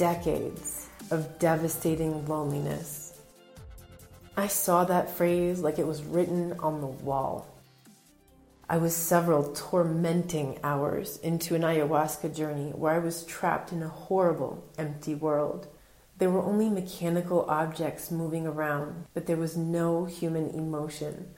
decades of devastating loneliness. I saw that phrase like it was written on the wall. I was several tormenting hours into an ayahuasca journey where I was trapped in a horrible, empty world. There were only mechanical objects moving around, but there was no human emotion.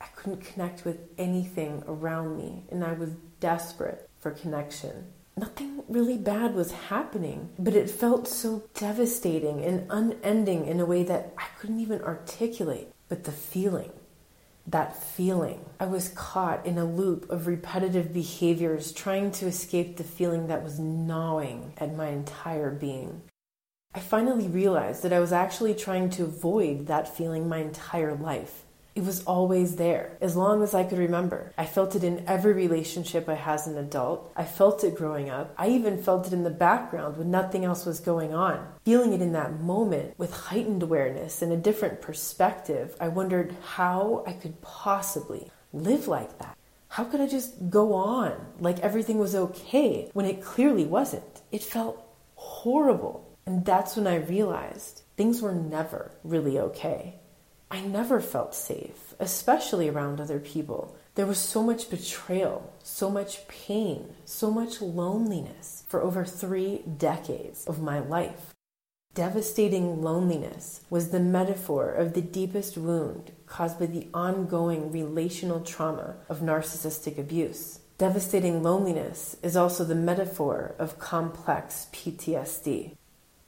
I couldn't connect with anything around me, and I was desperate for connection. Nothing really bad was happening, but it felt so devastating and unending in a way that I couldn't even articulate. But the feeling, that feeling. I was caught in a loop of repetitive behaviors trying to escape the feeling that was gnawing at my entire being. I finally realized that I was actually trying to avoid that feeling my entire life. It was always there, as long as I could remember. I felt it in every relationship I had as an adult. I felt it growing up. I even felt it in the background when nothing else was going on. Feeling it in that moment with heightened awareness and a different perspective, I wondered how I could possibly live like that. How could I just go on like everything was okay when it clearly wasn't? It felt horrible. And that's when I realized things were never really okay. I never felt safe, especially around other people. There was so much betrayal, so much pain, so much loneliness for over three decades of my life. Devastating loneliness was the metaphor of the deepest wound caused by the ongoing relational trauma of narcissistic abuse. Devastating loneliness is also the metaphor of complex PTSD.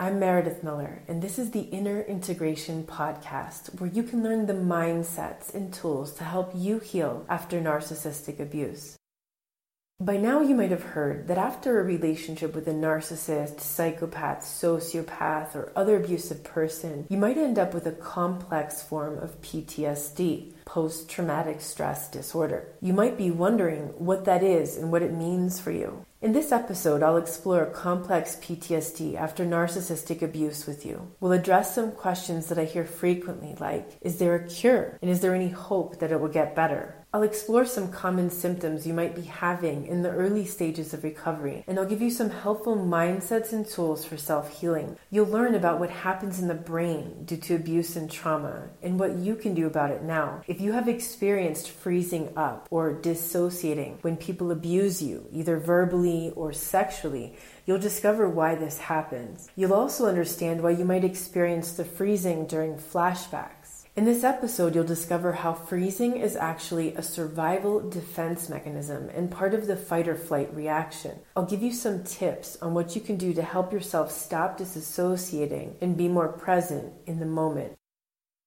I'm Meredith Miller, and this is the Inner Integration Podcast, where you can learn the mindsets and tools to help you heal after narcissistic abuse. By now, you might have heard that after a relationship with a narcissist, psychopath, sociopath, or other abusive person, you might end up with a complex form of PTSD, post traumatic stress disorder. You might be wondering what that is and what it means for you. In this episode, I'll explore complex PTSD after narcissistic abuse with you. We'll address some questions that I hear frequently, like Is there a cure? And is there any hope that it will get better? I'll explore some common symptoms you might be having in the early stages of recovery, and I'll give you some helpful mindsets and tools for self healing. You'll learn about what happens in the brain due to abuse and trauma, and what you can do about it now. If you have experienced freezing up or dissociating when people abuse you, either verbally or sexually, You'll discover why this happens. You'll also understand why you might experience the freezing during flashbacks in this episode, you'll discover how freezing is actually a survival defense mechanism and part of the fight or flight reaction. I'll give you some tips on what you can do to help yourself stop disassociating and be more present in the moment.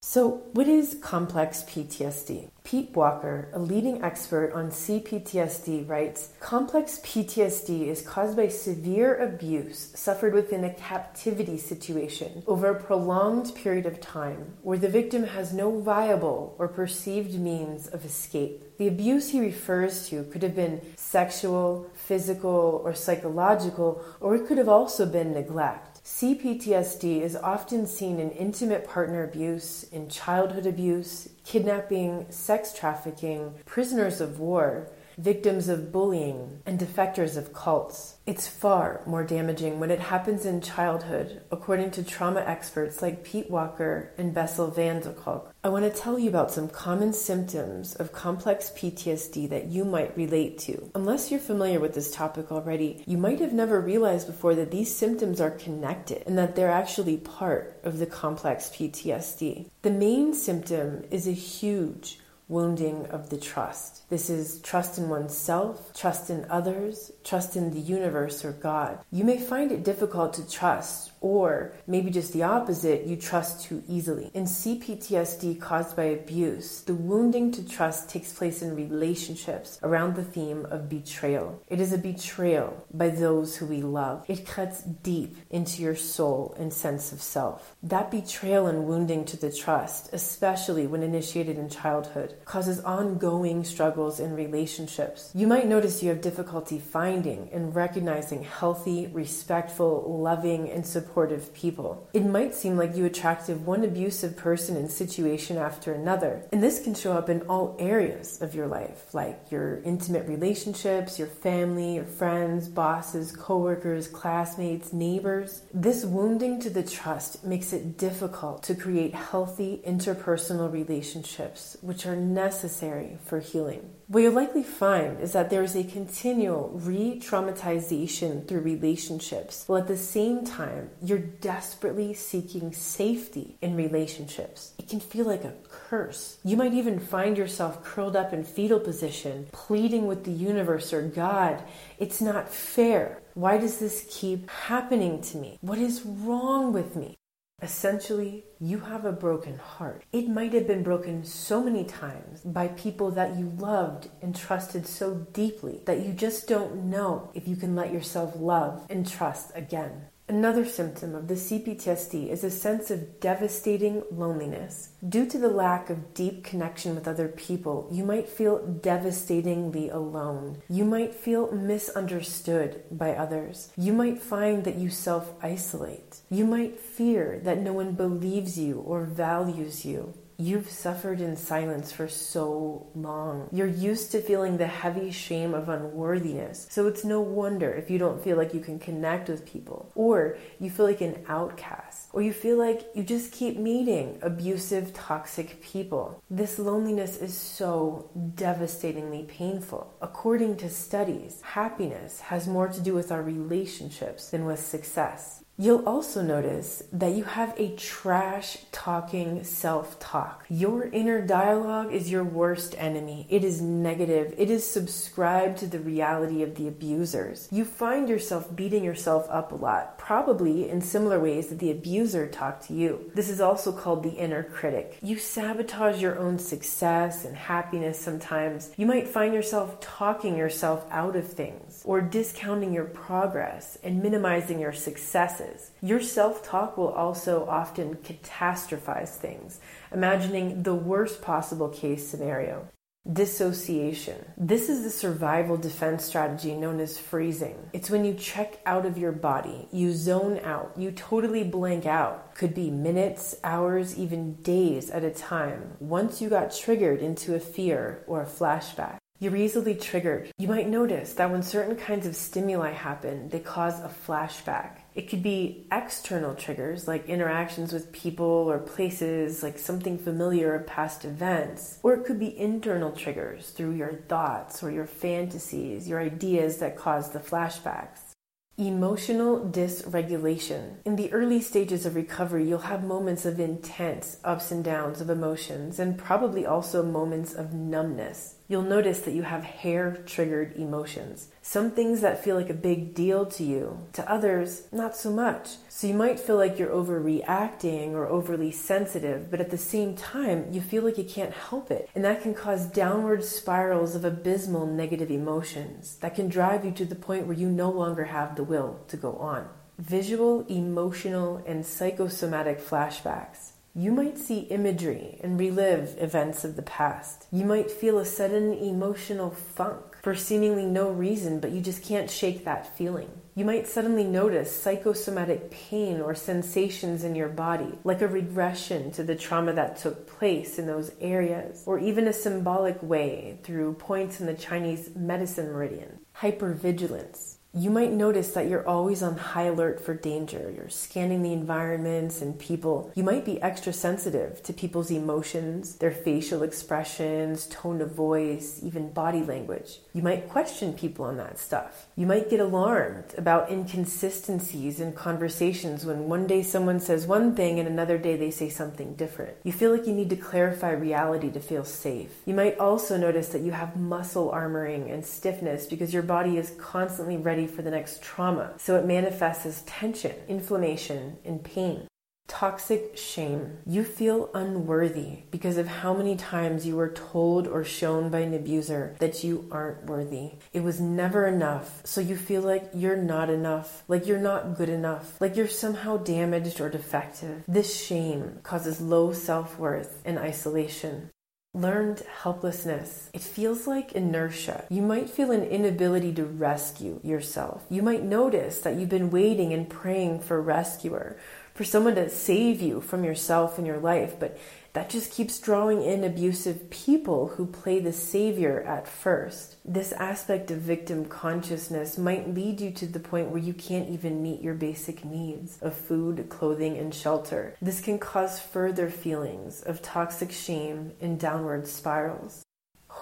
So, what is complex PTSD? Pete Walker, a leading expert on CPTSD, writes Complex PTSD is caused by severe abuse suffered within a captivity situation over a prolonged period of time where the victim has no viable or perceived means of escape. The abuse he refers to could have been sexual, physical, or psychological, or it could have also been neglect. CPTSD is often seen in intimate partner abuse, in childhood abuse, kidnapping, sex trafficking, prisoners of war, victims of bullying, and defectors of cults. It's far more damaging when it happens in childhood, according to trauma experts like Pete Walker and Bessel van der Kolk. I want to tell you about some common symptoms of complex PTSD that you might relate to. Unless you're familiar with this topic already, you might have never realized before that these symptoms are connected and that they're actually part of the complex PTSD. The main symptom is a huge wounding of the trust. This is trust in oneself, trust in others, trust in the universe or God. You may find it difficult to trust, or maybe just the opposite, you trust too easily. In CPTSD caused by abuse, the wounding to trust takes place in relationships around the theme of betrayal. It is a betrayal by those who we love. It cuts deep into your soul and sense of self. That betrayal and wounding to the trust, especially when initiated in childhood, causes ongoing struggles in relationships. You might notice you have difficulty finding and recognizing healthy, respectful, loving, and supportive supportive people. It might seem like you attracted one abusive person and situation after another, and this can show up in all areas of your life, like your intimate relationships, your family, your friends, bosses, coworkers, classmates, neighbors. This wounding to the trust makes it difficult to create healthy interpersonal relationships, which are necessary for healing. What you'll likely find is that there is a continual re traumatization through relationships, while at the same time, you're desperately seeking safety in relationships. It can feel like a curse. You might even find yourself curled up in fetal position, pleading with the universe or God, it's not fair. Why does this keep happening to me? What is wrong with me? Essentially, you have a broken heart. It might have been broken so many times by people that you loved and trusted so deeply that you just don't know if you can let yourself love and trust again. Another symptom of the CPTSD is a sense of devastating loneliness. Due to the lack of deep connection with other people, you might feel devastatingly alone. You might feel misunderstood by others. You might find that you self isolate. You might fear that no one believes you or values you. You've suffered in silence for so long. You're used to feeling the heavy shame of unworthiness. So it's no wonder if you don't feel like you can connect with people, or you feel like an outcast, or you feel like you just keep meeting abusive, toxic people. This loneliness is so devastatingly painful. According to studies, happiness has more to do with our relationships than with success. You'll also notice that you have a trash talking self talk. Your inner dialogue is your worst enemy. It is negative. It is subscribed to the reality of the abusers. You find yourself beating yourself up a lot, probably in similar ways that the abuser talked to you. This is also called the inner critic. You sabotage your own success and happiness sometimes. You might find yourself talking yourself out of things or discounting your progress and minimizing your successes your self talk will also often catastrophize things, imagining the worst possible case scenario. Dissociation. This is the survival defense strategy known as freezing. It's when you check out of your body, you zone out, you totally blank out. Could be minutes, hours, even days at a time once you got triggered into a fear or a flashback. You're easily triggered. You might notice that when certain kinds of stimuli happen, they cause a flashback. It could be external triggers like interactions with people or places, like something familiar or past events. Or it could be internal triggers through your thoughts or your fantasies, your ideas that cause the flashbacks. Emotional dysregulation. In the early stages of recovery, you'll have moments of intense ups and downs of emotions and probably also moments of numbness. You'll notice that you have hair triggered emotions. Some things that feel like a big deal to you, to others, not so much. So you might feel like you're overreacting or overly sensitive, but at the same time, you feel like you can't help it. And that can cause downward spirals of abysmal negative emotions that can drive you to the point where you no longer have the will to go on. Visual, emotional, and psychosomatic flashbacks. You might see imagery and relive events of the past. You might feel a sudden emotional funk for seemingly no reason, but you just can't shake that feeling. You might suddenly notice psychosomatic pain or sensations in your body, like a regression to the trauma that took place in those areas, or even a symbolic way through points in the Chinese medicine meridian. Hypervigilance you might notice that you're always on high alert for danger. You're scanning the environments and people. You might be extra sensitive to people's emotions, their facial expressions, tone of voice, even body language. You might question people on that stuff. You might get alarmed about inconsistencies in conversations when one day someone says one thing and another day they say something different. You feel like you need to clarify reality to feel safe. You might also notice that you have muscle armoring and stiffness because your body is constantly ready for the next trauma. So it manifests as tension, inflammation, and pain. Toxic shame. You feel unworthy because of how many times you were told or shown by an abuser that you aren't worthy. It was never enough, so you feel like you're not enough, like you're not good enough, like you're somehow damaged or defective. This shame causes low self worth and isolation. Learned helplessness. It feels like inertia. You might feel an inability to rescue yourself. You might notice that you've been waiting and praying for a rescuer, for someone to save you from yourself and your life, but that just keeps drawing in abusive people who play the savior at first. This aspect of victim consciousness might lead you to the point where you can't even meet your basic needs of food, clothing, and shelter. This can cause further feelings of toxic shame and downward spirals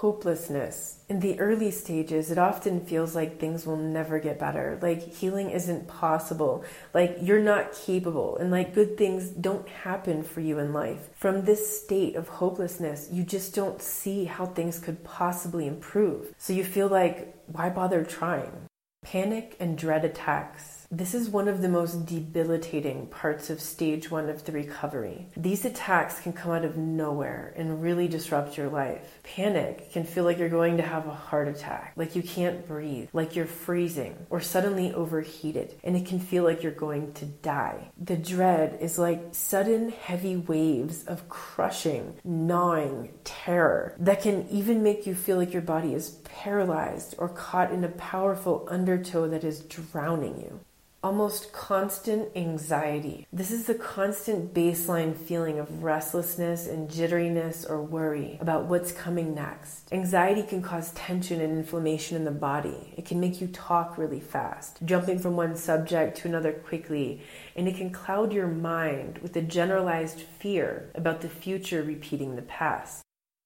hopelessness. In the early stages, it often feels like things will never get better, like healing isn't possible, like you're not capable, and like good things don't happen for you in life. From this state of hopelessness, you just don't see how things could possibly improve. So you feel like, why bother trying? Panic and dread attacks this is one of the most debilitating parts of stage one of the recovery. These attacks can come out of nowhere and really disrupt your life. Panic can feel like you're going to have a heart attack, like you can't breathe, like you're freezing, or suddenly overheated, and it can feel like you're going to die. The dread is like sudden heavy waves of crushing, gnawing terror that can even make you feel like your body is paralyzed or caught in a powerful undertow that is drowning you almost constant anxiety. This is the constant baseline feeling of restlessness and jitteriness or worry about what's coming next. Anxiety can cause tension and inflammation in the body. It can make you talk really fast, jumping from one subject to another quickly, and it can cloud your mind with a generalized fear about the future repeating the past.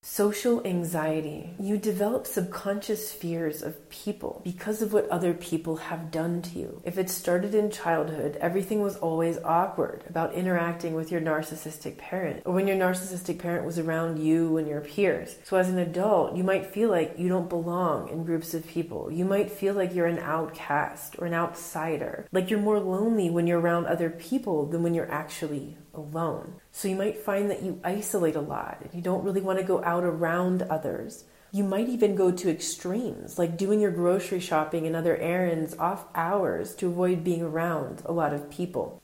Social anxiety. You develop subconscious fears of people because of what other people have done to you. If it started in childhood, everything was always awkward about interacting with your narcissistic parent, or when your narcissistic parent was around you and your peers. So, as an adult, you might feel like you don't belong in groups of people. You might feel like you're an outcast or an outsider, like you're more lonely when you're around other people than when you're actually alone. So you might find that you isolate a lot and you don't really want to go out around others. You might even go to extremes, like doing your grocery shopping and other errands off hours to avoid being around a lot of people.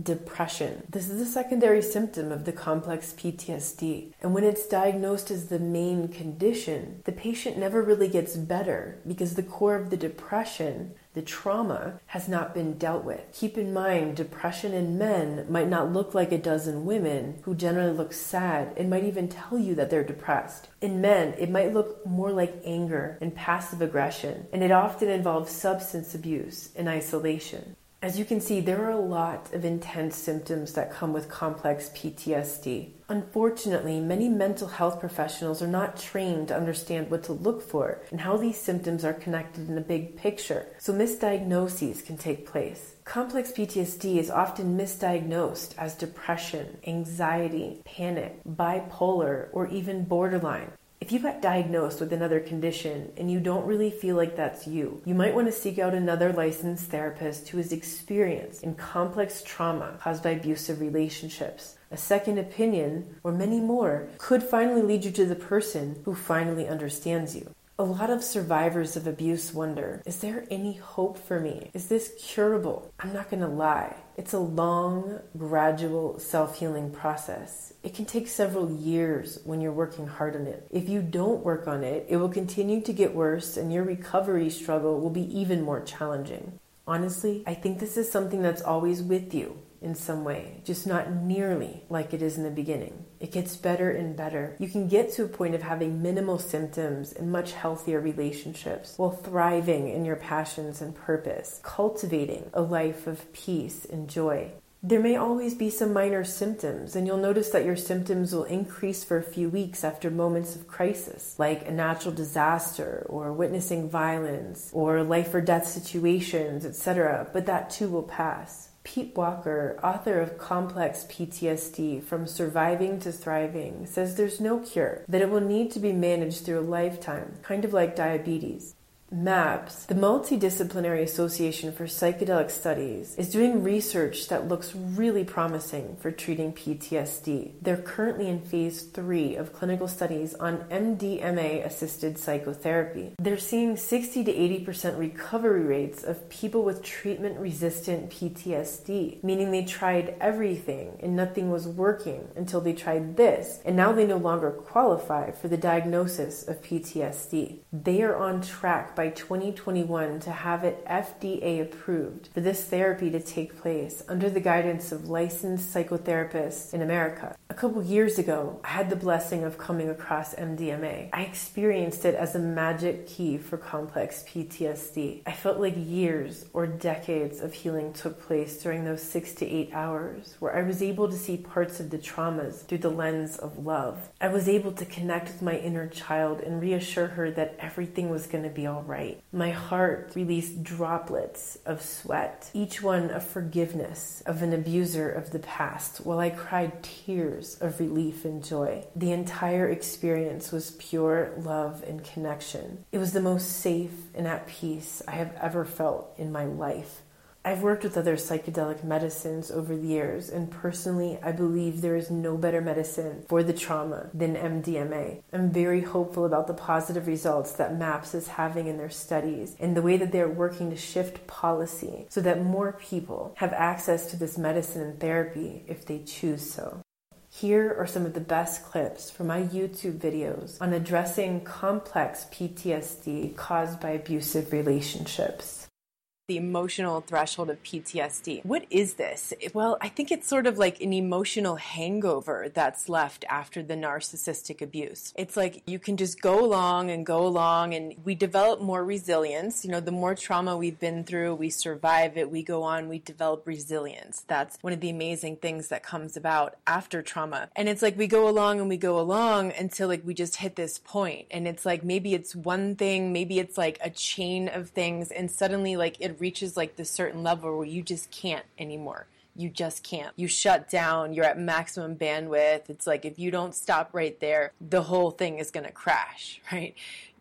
Depression. This is a secondary symptom of the complex PTSD. And when it's diagnosed as the main condition, the patient never really gets better because the core of the depression the trauma has not been dealt with. Keep in mind, depression in men might not look like it does in women, who generally look sad and might even tell you that they're depressed. In men, it might look more like anger and passive aggression, and it often involves substance abuse and isolation. As you can see, there are a lot of intense symptoms that come with complex PTSD. Unfortunately, many mental health professionals are not trained to understand what to look for and how these symptoms are connected in a big picture, so misdiagnoses can take place. Complex PTSD is often misdiagnosed as depression, anxiety, panic, bipolar, or even borderline. If you got diagnosed with another condition and you don't really feel like that's you, you might want to seek out another licensed therapist who is experienced in complex trauma caused by abusive relationships. A second opinion, or many more, could finally lead you to the person who finally understands you. A lot of survivors of abuse wonder is there any hope for me? Is this curable? I'm not to lie. It's a long, gradual self healing process. It can take several years when you're working hard on it. If you don't work on it, it will continue to get worse and your recovery struggle will be even more challenging. Honestly, I think this is something that's always with you in some way, just not nearly like it is in the beginning. It gets better and better. You can get to a point of having minimal symptoms and much healthier relationships while thriving in your passions and purpose, cultivating a life of peace and joy. There may always be some minor symptoms, and you'll notice that your symptoms will increase for a few weeks after moments of crisis, like a natural disaster or witnessing violence or life or death situations, etc. But that too will pass. Pete Walker, author of Complex PTSD From Surviving to Thriving, says there's no cure, that it will need to be managed through a lifetime, kind of like diabetes. MAPS, the Multidisciplinary Association for Psychedelic Studies, is doing research that looks really promising for treating PTSD. They're currently in phase three of clinical studies on MDMA assisted psychotherapy. They're seeing 60 to 80% recovery rates of people with treatment resistant PTSD, meaning they tried everything and nothing was working until they tried this, and now they no longer qualify for the diagnosis of PTSD. They are on track by 2021 to have it FDA approved for this therapy to take place under the guidance of licensed psychotherapists in America. A couple years ago, I had the blessing of coming across MDMA. I experienced it as a magic key for complex PTSD. I felt like years or decades of healing took place during those six to eight hours, where I was able to see parts of the traumas through the lens of love. I was able to connect with my inner child and reassure her that everything was going to be all right. My heart released droplets of sweat, each one a forgiveness of an abuser of the past, while I cried tears of relief and joy. The entire experience was pure love and connection. It was the most safe and at peace I have ever felt in my life. I've worked with other psychedelic medicines over the years, and personally, I believe there is no better medicine for the trauma than MDMA. I'm very hopeful about the positive results that MAPS is having in their studies and the way that they're working to shift policy so that more people have access to this medicine and therapy if they choose so. Here are some of the best clips from my YouTube videos on addressing complex PTSD caused by abusive relationships the emotional threshold of PTSD. What is this? Well, I think it's sort of like an emotional hangover that's left after the narcissistic abuse. It's like you can just go along and go along, and we develop more resilience. You know, the more trauma we've been through, we survive it, we go on, we develop resilience. That's one of the amazing things that comes about after trauma. And it's like we go along and we go along until like we just hit this point, and it's like maybe it's one thing, maybe it's like a chain of things, and suddenly like it reaches like this certain level where you just can't anymore. You just can't. You shut down. You're at maximum bandwidth. It's like if you don't stop right there, the whole thing is going to crash, right?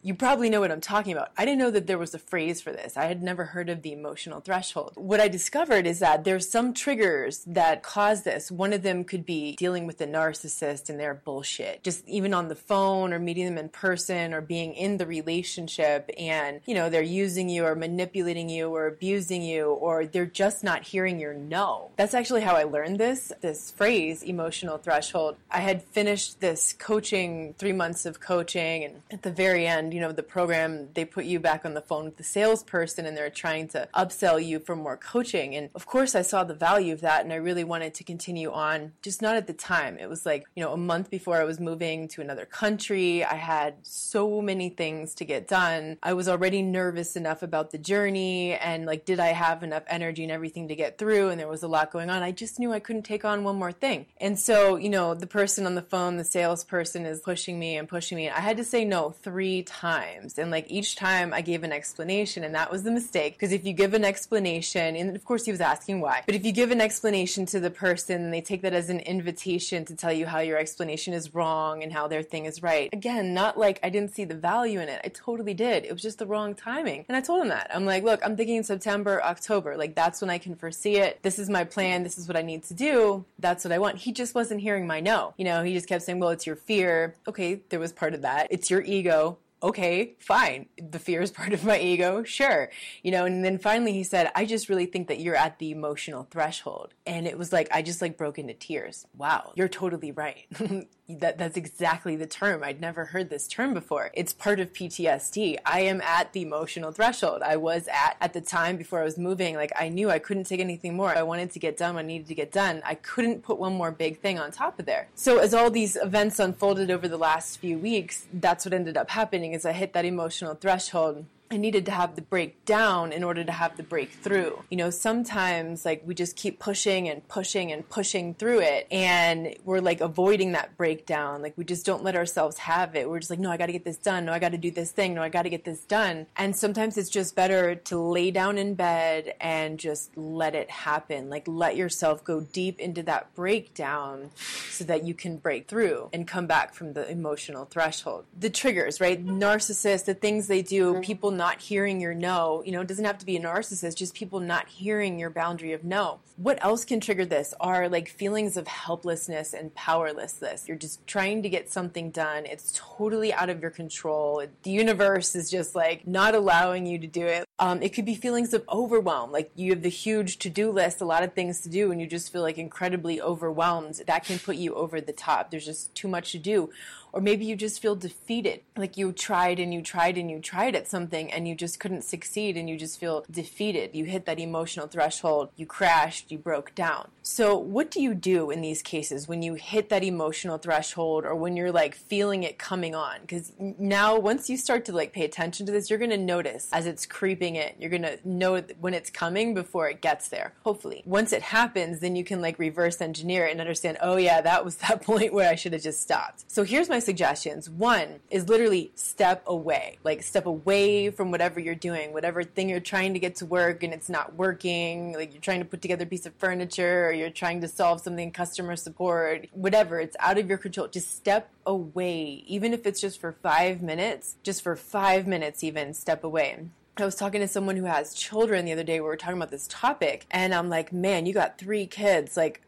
You probably know what I'm talking about. I didn't know that there was a phrase for this. I had never heard of the emotional threshold. What I discovered is that there's some triggers that cause this. One of them could be dealing with a narcissist and their bullshit. Just even on the phone or meeting them in person or being in the relationship and, you know, they're using you or manipulating you or abusing you or they're just not hearing your no. That's actually how I learned this, this phrase, emotional threshold. I had finished this coaching, 3 months of coaching and at the very end you know, the program, they put you back on the phone with the salesperson and they're trying to upsell you for more coaching. And of course, I saw the value of that and I really wanted to continue on, just not at the time. It was like, you know, a month before I was moving to another country. I had so many things to get done. I was already nervous enough about the journey and like, did I have enough energy and everything to get through? And there was a lot going on. I just knew I couldn't take on one more thing. And so, you know, the person on the phone, the salesperson is pushing me and pushing me. I had to say no three times times. And like each time I gave an explanation, and that was the mistake. Because if you give an explanation, and of course he was asking why, but if you give an explanation to the person, they take that as an invitation to tell you how your explanation is wrong and how their thing is right. Again, not like I didn't see the value in it. I totally did. It was just the wrong timing. And I told him that. I'm like, look, I'm thinking September, October. Like that's when I can foresee it. This is my plan. This is what I need to do. That's what I want. He just wasn't hearing my no. You know, he just kept saying, well, it's your fear. Okay, there was part of that. It's your ego okay, fine. The fear is part of my ego, sure. You know, and then finally he said, I just really think that you're at the emotional threshold. And it was like, I just like broke into tears. Wow, you're totally right. that that's exactly the term. I'd never heard this term before. It's part of PTSD. I am at the emotional threshold. I was at at the time before I was moving. Like I knew I couldn't take anything more. I wanted to get done. I needed to get done. I couldn't put one more big thing on top of there. So as all these events unfolded over the last few weeks, that's what ended up happening. Is I hit that emotional threshold I needed to have the breakdown in order to have the breakthrough. You know, sometimes like we just keep pushing and pushing and pushing through it and we're like avoiding that breakdown. Like we just don't let ourselves have it. We're just like, no, I got to get this done. No, I got to do this thing. No, I got to get this done. And sometimes it's just better to lay down in bed and just let it happen. Like let yourself go deep into that breakdown so that you can break through and come back from the emotional threshold. The triggers, right? Narcissists, the things they do, mm-hmm. people not hearing your no. You know, it doesn't have to be a narcissist, just people not hearing your boundary of no. What else can trigger this are like feelings of helplessness and powerlessness. You're just trying to get something done. It's totally out of your control. The universe is just like not allowing you to do it. Um, it could be feelings of overwhelm. Like you have the huge to do list, a lot of things to do, and you just feel like incredibly overwhelmed. That can put you over the top. There's just too much to do or maybe you just feel defeated. Like you tried and you tried and you tried at something and you just couldn't succeed and you just feel defeated. You hit that emotional threshold you crashed you broke down. So what do you do in these cases when you hit that emotional threshold or when you're like feeling it coming on? Because now once you start to like pay attention to this you're going to notice as it's creeping in. You're going to know when it's coming before it gets there hopefully. Once it happens then you can like reverse engineer it and understand oh yeah that was that point where i should have just stopped. So here's my suggestions. One is literally step away, like step away mm-hmm. from whatever you're doing, whatever thing you're trying to get to work and it's not working, like you're trying to put together a piece of furniture or you're trying to solve something in customer support, whatever, it's out of your control. Just step away, even if it's just for five minutes, just for five minutes, even step away. I was talking to someone who has children the other day. We were talking about this topic, and I'm like, man, you got three kids. Like,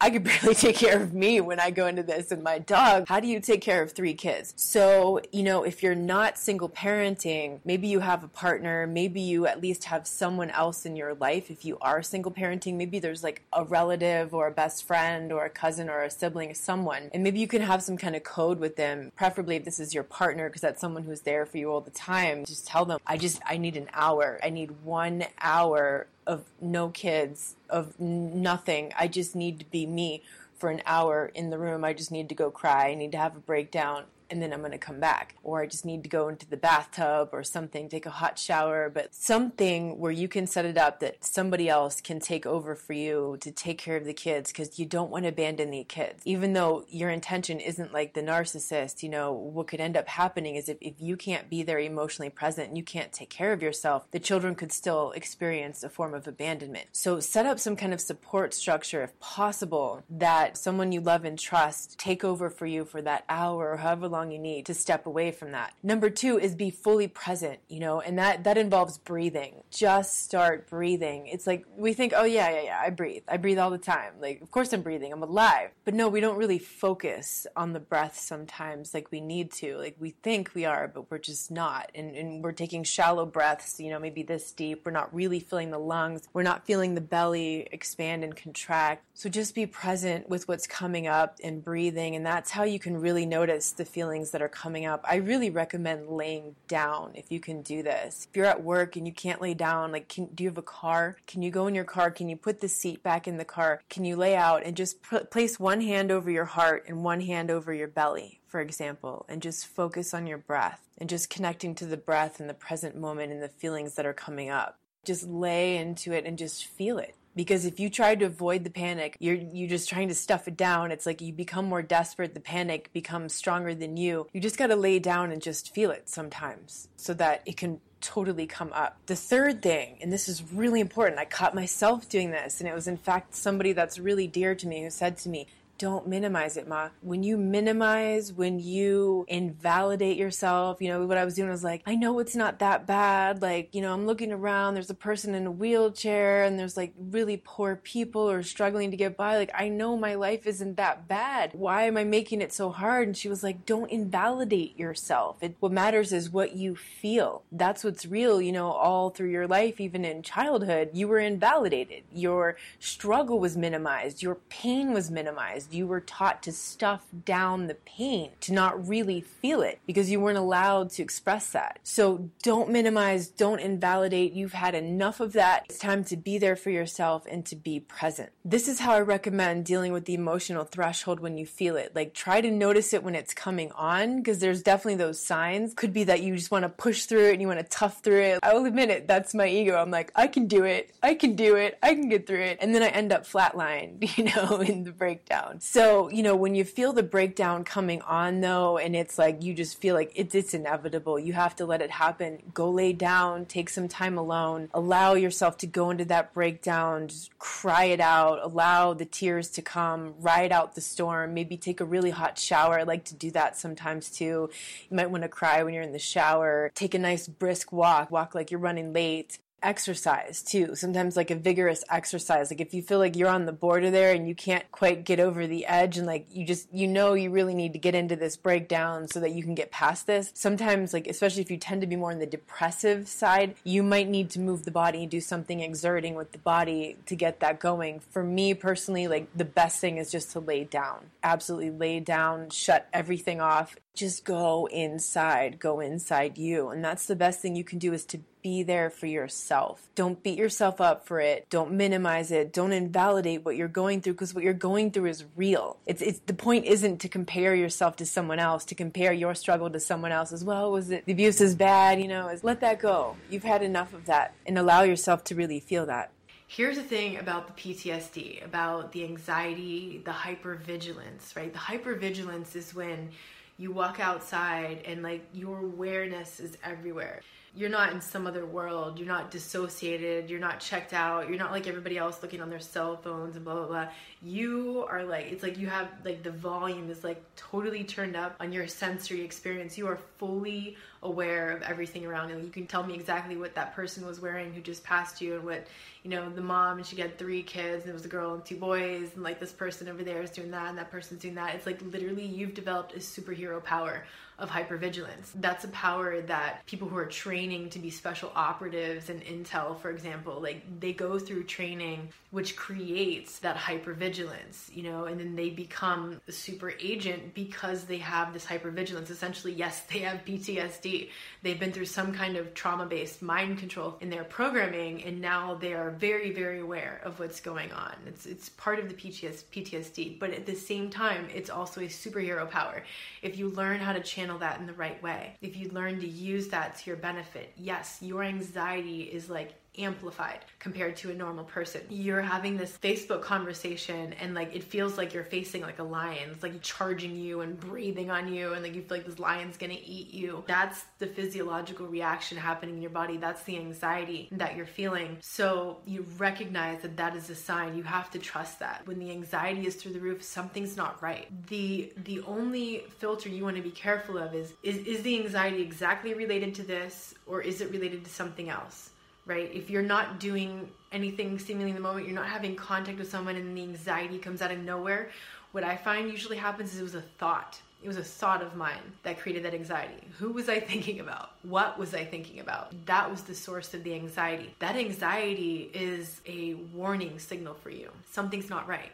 I could barely take care of me when I go into this and my dog. How do you take care of three kids? So, you know, if you're not single parenting, maybe you have a partner, maybe you at least have someone else in your life. If you are single parenting, maybe there's like a relative or a best friend or a cousin or a sibling, someone, and maybe you can have some kind of code with them, preferably if this is your partner, because that's someone who's there for you all the time. Just tell them, I just, I need an hour. I need one hour of no kids, of nothing. I just need to be me for an hour in the room. I just need to go cry. I need to have a breakdown and then I'm going to come back. Or I just need to go into the bathtub or something, take a hot shower, but something where you can set it up that somebody else can take over for you to take care of the kids because you don't want to abandon the kids. Even though your intention isn't like the narcissist, you know, what could end up happening is if, if you can't be there emotionally present and you can't take care of yourself, the children could still experience a form of abandonment. So set up some kind of support structure if possible that someone you love and trust take over for you for that hour or however long long you need to step away from that. Number two is be fully present, you know, and that, that involves breathing. Just start breathing. It's like we think, oh, yeah, yeah, yeah, I breathe. I breathe all the time. Like, of course I'm breathing. I'm alive. But no, we don't really focus on the breath sometimes like we need to. Like, we think we are, but we're just not. And, and we're taking shallow breaths, you know, maybe this deep. We're not really filling the lungs. We're not feeling the belly expand and contract. So just be present with what's coming up and breathing. And that's how you can really notice the feeling feelings that are coming up, I really recommend laying down if you can do this. If you're at work and you can't lay down, like, can, do you have a car? Can you go in your car? Can you put the seat back in the car? Can you lay out and just place one hand over your heart and one hand over your belly? for example, and just focus on your breath and just connecting to the breath in the present moment and the feelings that are coming up. Just lay into it and just feel it because if you try to avoid the panic you're you're just trying to stuff it down. It's like you become more desperate. The panic becomes stronger than you. You just got to lay down and just feel it sometimes so that it can totally come up. The third thing, and this is really important, I caught myself doing this, and it was in fact somebody that's really dear to me who said to me, don't minimize it, Ma. When you minimize, when you invalidate yourself, you know, what I was doing was like, I know it's not that bad. Like, you know, I'm looking around, there's a person in a wheelchair and there's like really poor people or struggling to get by. Like, I know my life isn't that bad. Why am I making it so hard? And she was like, don't invalidate yourself. It, what matters is what you feel. That's what's real, you know, all through your life, even in childhood, you were invalidated. Your struggle was minimized. Your pain was minimized you were taught to stuff down the pain, to not really feel it because you weren't allowed to express that. So don't minimize, don't invalidate. You've had enough of that. It's time to be there for yourself and to be present. This is how I recommend dealing with the emotional threshold when you feel it. Like try to notice it when it's coming on because there's definitely those signs. Could be that you just want to push through it and you want to tough through it. I will admit it, that's my ego. I'm like, I can do it. I can do it. I can get through it. And then I end up flatlined, you know, in the breakdown. So, you know, when you feel the breakdown coming on though, and it's like you just feel like it's it's inevitable. You have to let it happen. Go lay down, take some time alone, allow yourself to go into that breakdown, just cry it out, allow the tears to come, ride out the storm, maybe take a really hot shower. I like to do that sometimes too. You might want to cry when you're in the shower. Take a nice brisk walk, walk like you're running late exercise too. Sometimes like a vigorous exercise. Like if you feel like you're on the border there and you can't quite get over the edge and like you just you know you really need to get into this breakdown so that you can get past this. Sometimes like especially if you tend to be more on the depressive side, you might need to move the body and do something exerting with the body to get that going. For me personally, like the best thing is just to lay down. Absolutely lay down, shut everything off just go inside, go inside you. And that's the best thing you can do is to be there for yourself. Don't beat yourself up for it. Don't minimize it. Don't invalidate what you're going through because what you're going through is real. It's, it's the point isn't to compare yourself to someone else, to compare your struggle to someone else as well. Was it the abuse is bad? You know, is let that go. You've had enough of that and allow yourself to really feel that. Here's the thing about the PTSD, about the anxiety, the hypervigilance, right? The hypervigilance is when you walk outside and like your awareness is everywhere you're not in some other world. You're not dissociated. You're not checked out. You're not like everybody else looking on their cell phones and blah blah blah. You are like it's like you have like the volume is like totally turned up on your sensory experience. You are fully aware of everything around you. You can tell me exactly what that person was wearing who just passed you and what you know the mom and she had three kids and it was a girl and two boys and like this person over there is doing that and that person's doing that. It's like literally you've developed a superhero power of hypervigilance. That's a power that people who are training to be special operatives and intel, for example, like they go through training which creates that hypervigilance, you know, and then they become a super agent because they have this hypervigilance. Essentially, yes, they have PTSD. They've been through some kind of trauma based mind control in their programming, and now they are very, very aware of what's going on. It's, it's part of the PTSD, but at the same time, it's also a superhero power. If you learn how to channel that in the right way, if you learn to use that to your benefit, yes, your anxiety is like amplified compared to a normal person. You're having this Facebook conversation and like it feels like you're facing like a lion. It's like charging you and breathing on you and like you feel like this lion's gonna eat you. That's the physiological reaction happening in your body. That's the anxiety that you're feeling. So you recognize that that is a sign. You have to trust that. When the anxiety is through the roof, something's not right. The the only filter you want to be careful of is is is the anxiety exactly related to this or is it related to something else? Right? If you're not doing anything seemingly in the moment, you're not having contact with someone and the anxiety comes out of nowhere, what I find usually happens is it was a thought. It was a thought of mine that created that anxiety. Who was I thinking about? What was I thinking about? That was the source of the anxiety. That anxiety is a warning signal for you. Something's not right.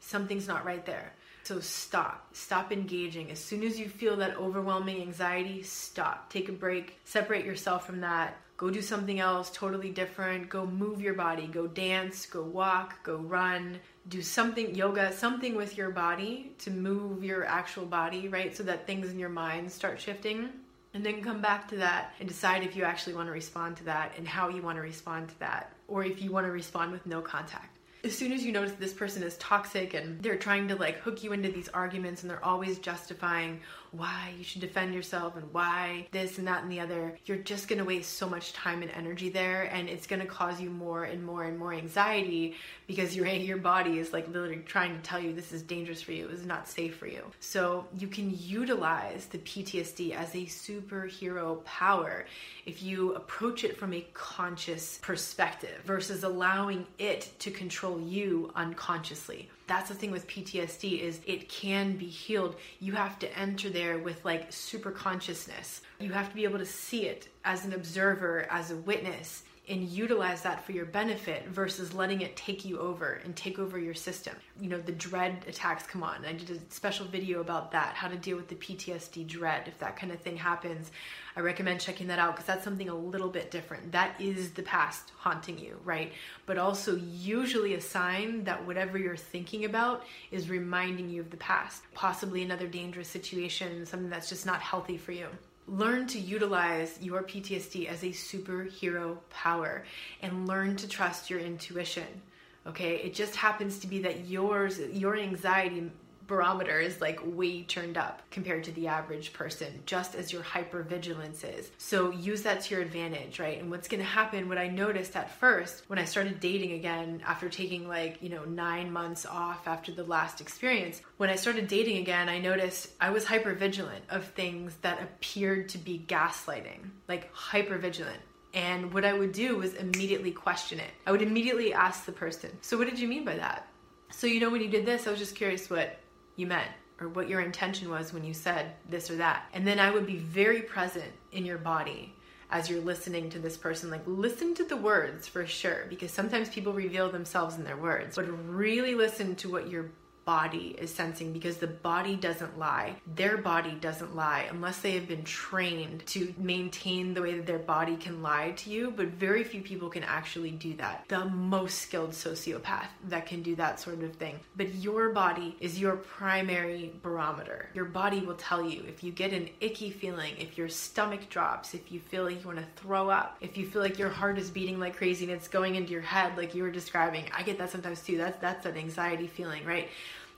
Something's not right there. So stop. Stop engaging. As soon as you feel that overwhelming anxiety, stop. Take a break. Separate yourself from that go do something else totally different. Go move your body. Go dance go walk go run. Do something yoga something with your body to move your actual body right? So that things in your mind start shifting. And then come back to that and decide if you actually want to respond to that and how you want to respond to that or if you want to respond with no contact. As soon as you notice this person is toxic and they're trying to like hook you into these arguments and they're always justifying why you should defend yourself and why this and that and the other, you're just to waste so much time and energy there and it's to cause you more and more and more anxiety because your your body is like literally trying to tell you this is dangerous for you, this is not safe for you. So you can utilize the PTSD as a superhero power if you approach it from a conscious perspective versus allowing it to control you unconsciously that's the thing with PTSD is it can be healed. You have to enter there with like super consciousness. You have to be able to see it as an observer, as a witness and utilize that for your benefit versus letting it take you over and take over your system. You know, the dread attacks come on. I did a special video about that, how to deal with the PTSD dread if that kind of thing happens. I recommend checking that out because that's something a little bit different. That is the past haunting you, right? But also, usually a sign that whatever you're thinking about is reminding you of the past, possibly another dangerous situation, something that's just not healthy for you learn to utilize your PTSD as a superhero power and learn to trust your intuition Okay, it just happens to be that yours, your anxiety barometer is like way turned up compared to the average person, just as your hypervigilance is. So use that to your advantage, right? And what's gonna happen, what I noticed at first when I started dating again after taking like, you know, nine months off after the last experience, when I started dating again, I noticed I was hypervigilant of things that appeared to be gaslighting, like hypervigilant. And what I would do was immediately question it. I would immediately ask the person, So, what did you mean by that? So, you know, when you did this, I was just curious what you meant or what your intention was when you said this or that. And then I would be very present in your body as you're listening to this person. Like, listen to the words for sure, because sometimes people reveal themselves in their words, but really listen to what your body is sensing because the body doesn't lie. Their body doesn't lie unless they have been trained to maintain the way that their body can lie to you, but very few people can actually do that. The most skilled sociopath that can do that sort of thing. But your body is your primary barometer. Your body will tell you if you get an icky feeling, if your stomach drops, if you feel like you want to throw up, if you feel like your heart is beating like crazy and it's going into your head like you were describing. I get that sometimes too. That's that's an anxiety feeling, right?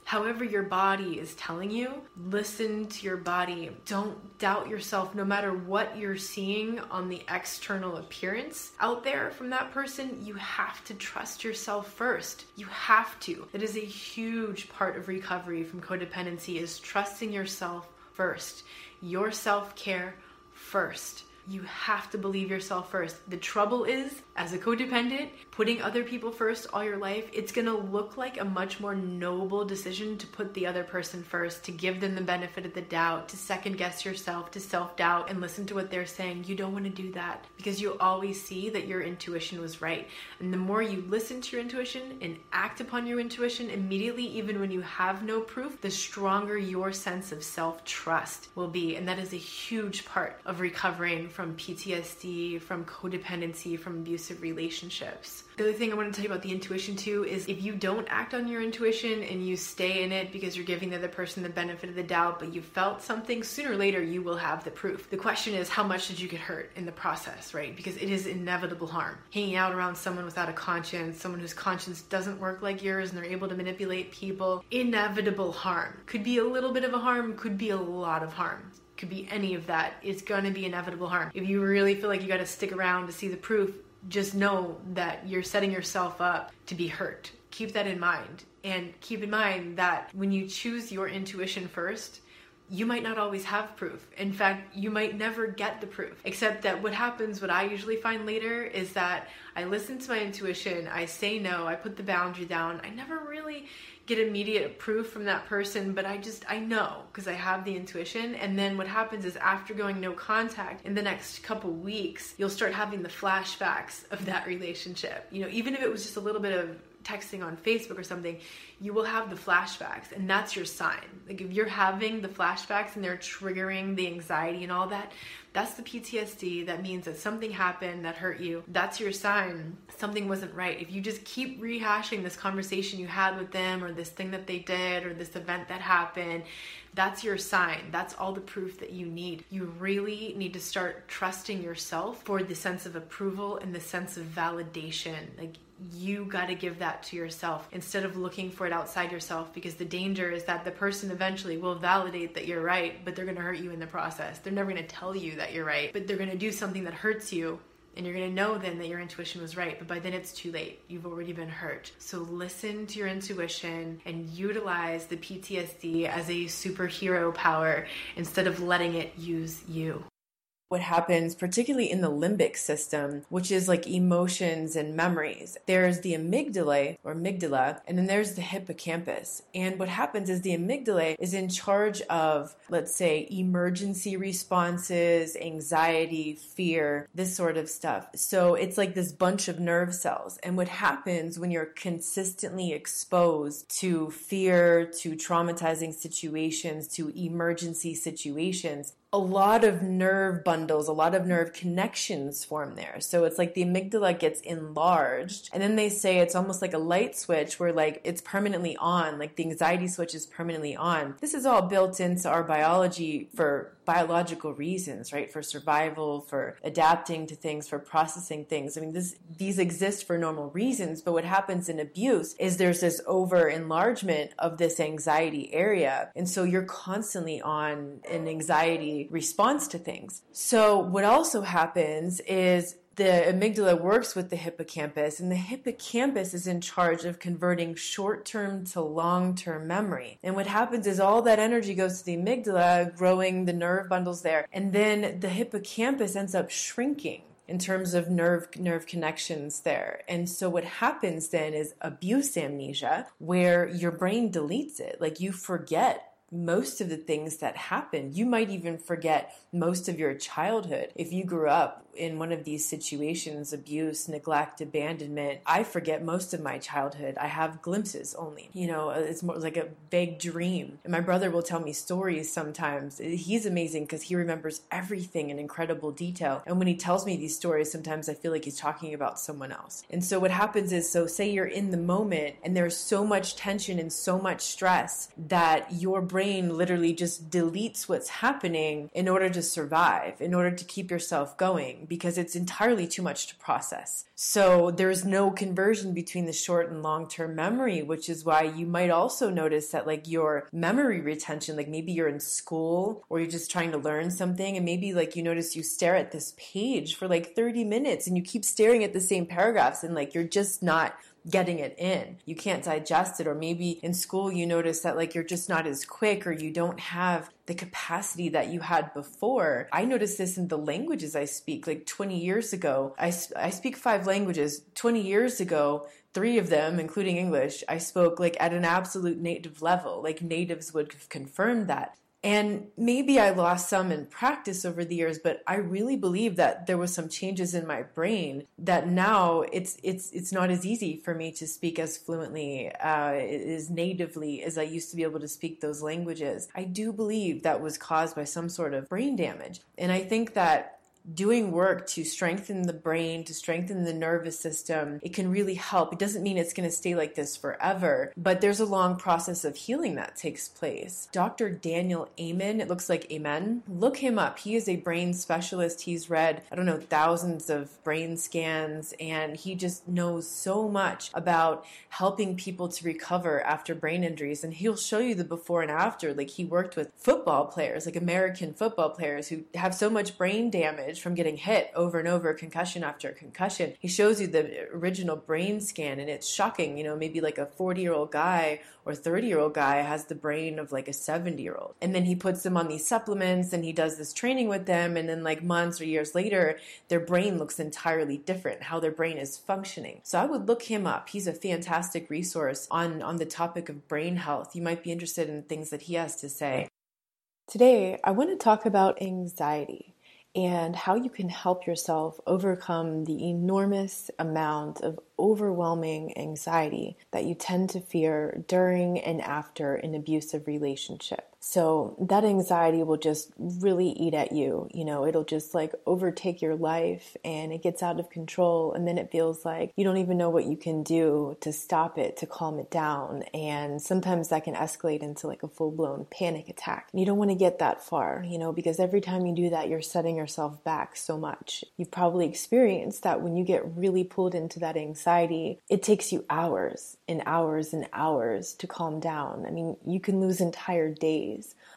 However your body is telling you, listen to your body. Don't doubt yourself no matter what you're seeing on the external appearance out there from that person. You have to trust yourself first. You have to. It is a huge part of recovery from codependency is trusting yourself first. Your self-care first. You have to believe yourself first. The trouble is, as a codependent, putting other people first all your life, it's gonna look like a much more noble decision to put the other person first, to give them the benefit of the doubt, to second guess yourself, to self doubt, and listen to what they're saying. You don't wanna do that because you always see that your intuition was right. And the more you listen to your intuition and act upon your intuition immediately, even when you have no proof, the stronger your sense of self trust will be. And that is a huge part of recovering from PTSD, from codependency, from abusive relationships. The other thing I want to tell you about the intuition too is if you don't act on your intuition and you stay in it because you're giving the other person the benefit of the doubt, but you felt something, sooner or later you will have the proof. The question is, how much did you get hurt in the process, right? Because it is inevitable harm. Hanging out around someone without a conscience, someone whose conscience doesn't work like yours and they're able to manipulate people, inevitable harm. Could be a little bit of a harm, could be a lot of harm could be any of that. It's to be inevitable harm. If you really feel like you got to stick around to see the proof, just know that you're setting yourself up to be hurt. Keep that in mind. And keep in mind that when you choose your intuition first, you might not always have proof. In fact, you might never get the proof. Except that what happens, what I usually find later, is that I listen to my intuition, I say no, I put the boundary down. I never really get immediate proof from that person, but I just, I know because I have the intuition. And then what happens is after going no contact in the next couple weeks, you'll start having the flashbacks of that relationship. You know, even if it was just a little bit of texting on Facebook or something, you will have the flashbacks, and that's your sign. Like if you're having the flashbacks and they're triggering the anxiety and all that, that's the PTSD. That means that something happened that hurt you. That's your sign. Something wasn't right. If you just keep rehashing this conversation you had with them, or this thing that they did, or this event that happened, that's your sign. That's all the proof that you need. You really need to start trusting yourself for the sense of approval and the sense of validation. Like you got to give that to yourself instead of looking for it outside yourself because the danger is that the person eventually will validate that you're right, but they're going to hurt you in the process. They're never going to tell you that you're right, but they're going to do something that hurts you and you're going to know then that your intuition was right, but by then it's too late. You've already been hurt. So listen to your intuition and utilize the PTSD as a superhero power instead of letting it use you what happens, particularly in the limbic system, which is like emotions and memories. There's the amygdala or amygdala, and then there's the hippocampus. And what happens is the amygdala is in charge of, let's say, emergency responses, anxiety, fear, this sort of stuff. So it's like this bunch of nerve cells. And what happens when you're consistently exposed to fear, to traumatizing situations, to emergency situations, a lot of nerve bundles, a lot of nerve connections form there. So it's like the amygdala gets enlarged. And then they say it's almost like a light switch where like it's permanently on, like the anxiety switch is permanently on. This is all built into our biology for biological reasons, right? For survival, for adapting to things, for processing things. I mean, this, these exist for normal reasons, but what happens in abuse is there's this over enlargement of this anxiety area. And so you're constantly on an anxiety response to things. So what also happens is the amygdala works with the hippocampus, and the hippocampus is in charge of converting short term to long term memory. And what happens is all that energy goes to the amygdala, growing the nerve bundles there, and then the hippocampus ends up shrinking in terms of nerve nerve connections there. And so what happens then is abuse amnesia where your brain deletes it. Like you forget most of the things that happen. You might even forget most of your childhood. If you grew up in one of these situations abuse, neglect, abandonment I forget most of my childhood. I have glimpses only. You know, uh, it's more like a vague dream. And my brother will tell me stories sometimes. Uh, he's amazing because he remembers everything in incredible detail. And when he tells me these stories, sometimes I feel like he's talking about someone else. And so what happens is so say you're in the moment and there's so much tension and so much stress that your brain literally just deletes what's happening in order to survive, in order to keep yourself going, because it's entirely too much to process. So there's no conversion between the short and long term memory, which is why you might also notice that, like, your memory retention, like maybe you're in school or you're just trying to learn something, and maybe like you notice you stare at this page for like 30 minutes and you keep staring at the same paragraphs, and like you're just not getting it in. You can't digest it. Or maybe in school you notice that like you're just not as quick or you don't have the capacity that you had before. I noticed this in the languages I speak. Like 20 years ago, I, I speak five languages. 20 years ago, three of them, including English, I spoke like at an absolute native level. Like natives would have confirmed that. And maybe I lost some in practice over the years, but I really believe that there was some changes in my brain that now it's it's it's not as easy for me to speak as fluently, uh, as natively as I used to be able to speak those languages. I do believe that was caused by some sort of brain damage, and I think that doing work to strengthen the brain, to strengthen the nervous system, it can really help. It doesn't mean it's going to stay like this forever, but there's a long process of healing that takes place. Dr. Daniel Amen, it looks like Amen, look him up. He is a brain specialist. He's read, I don't know, thousands of brain scans, and he just knows so much about helping people to recover after brain injuries. And he'll show you the before and after. Like he worked with football players, like American football players who have so much brain damage damage from getting hit over and over, concussion after concussion. He shows you the original brain scan, and it's shocking. You know, maybe like a 40 year old guy or 30 year old guy has the brain of like a 70 year old. And then he puts them on these supplements and he does this training with them. And then, like months or years later, their brain looks entirely different, how their brain is functioning. So I would look him up. He's a fantastic resource on, on the topic of brain health. You might be interested in things that he has to say. Today, I want to talk about anxiety and how you can help yourself overcome the enormous amount of overwhelming anxiety that you tend to fear during and after an abusive relationship. So that anxiety will just really eat at you. You know, it'll just like overtake your life and it gets out of control. And then it feels like you don't even know what you can do to stop it, to calm it down. And sometimes that can escalate into like a full blown panic attack. And you don't want to get that far, you know, because every time you do that, you're setting yourself back so much. You've probably experienced that when you get really pulled into that anxiety, it takes you hours and hours and hours to calm down. I mean, you can lose entire days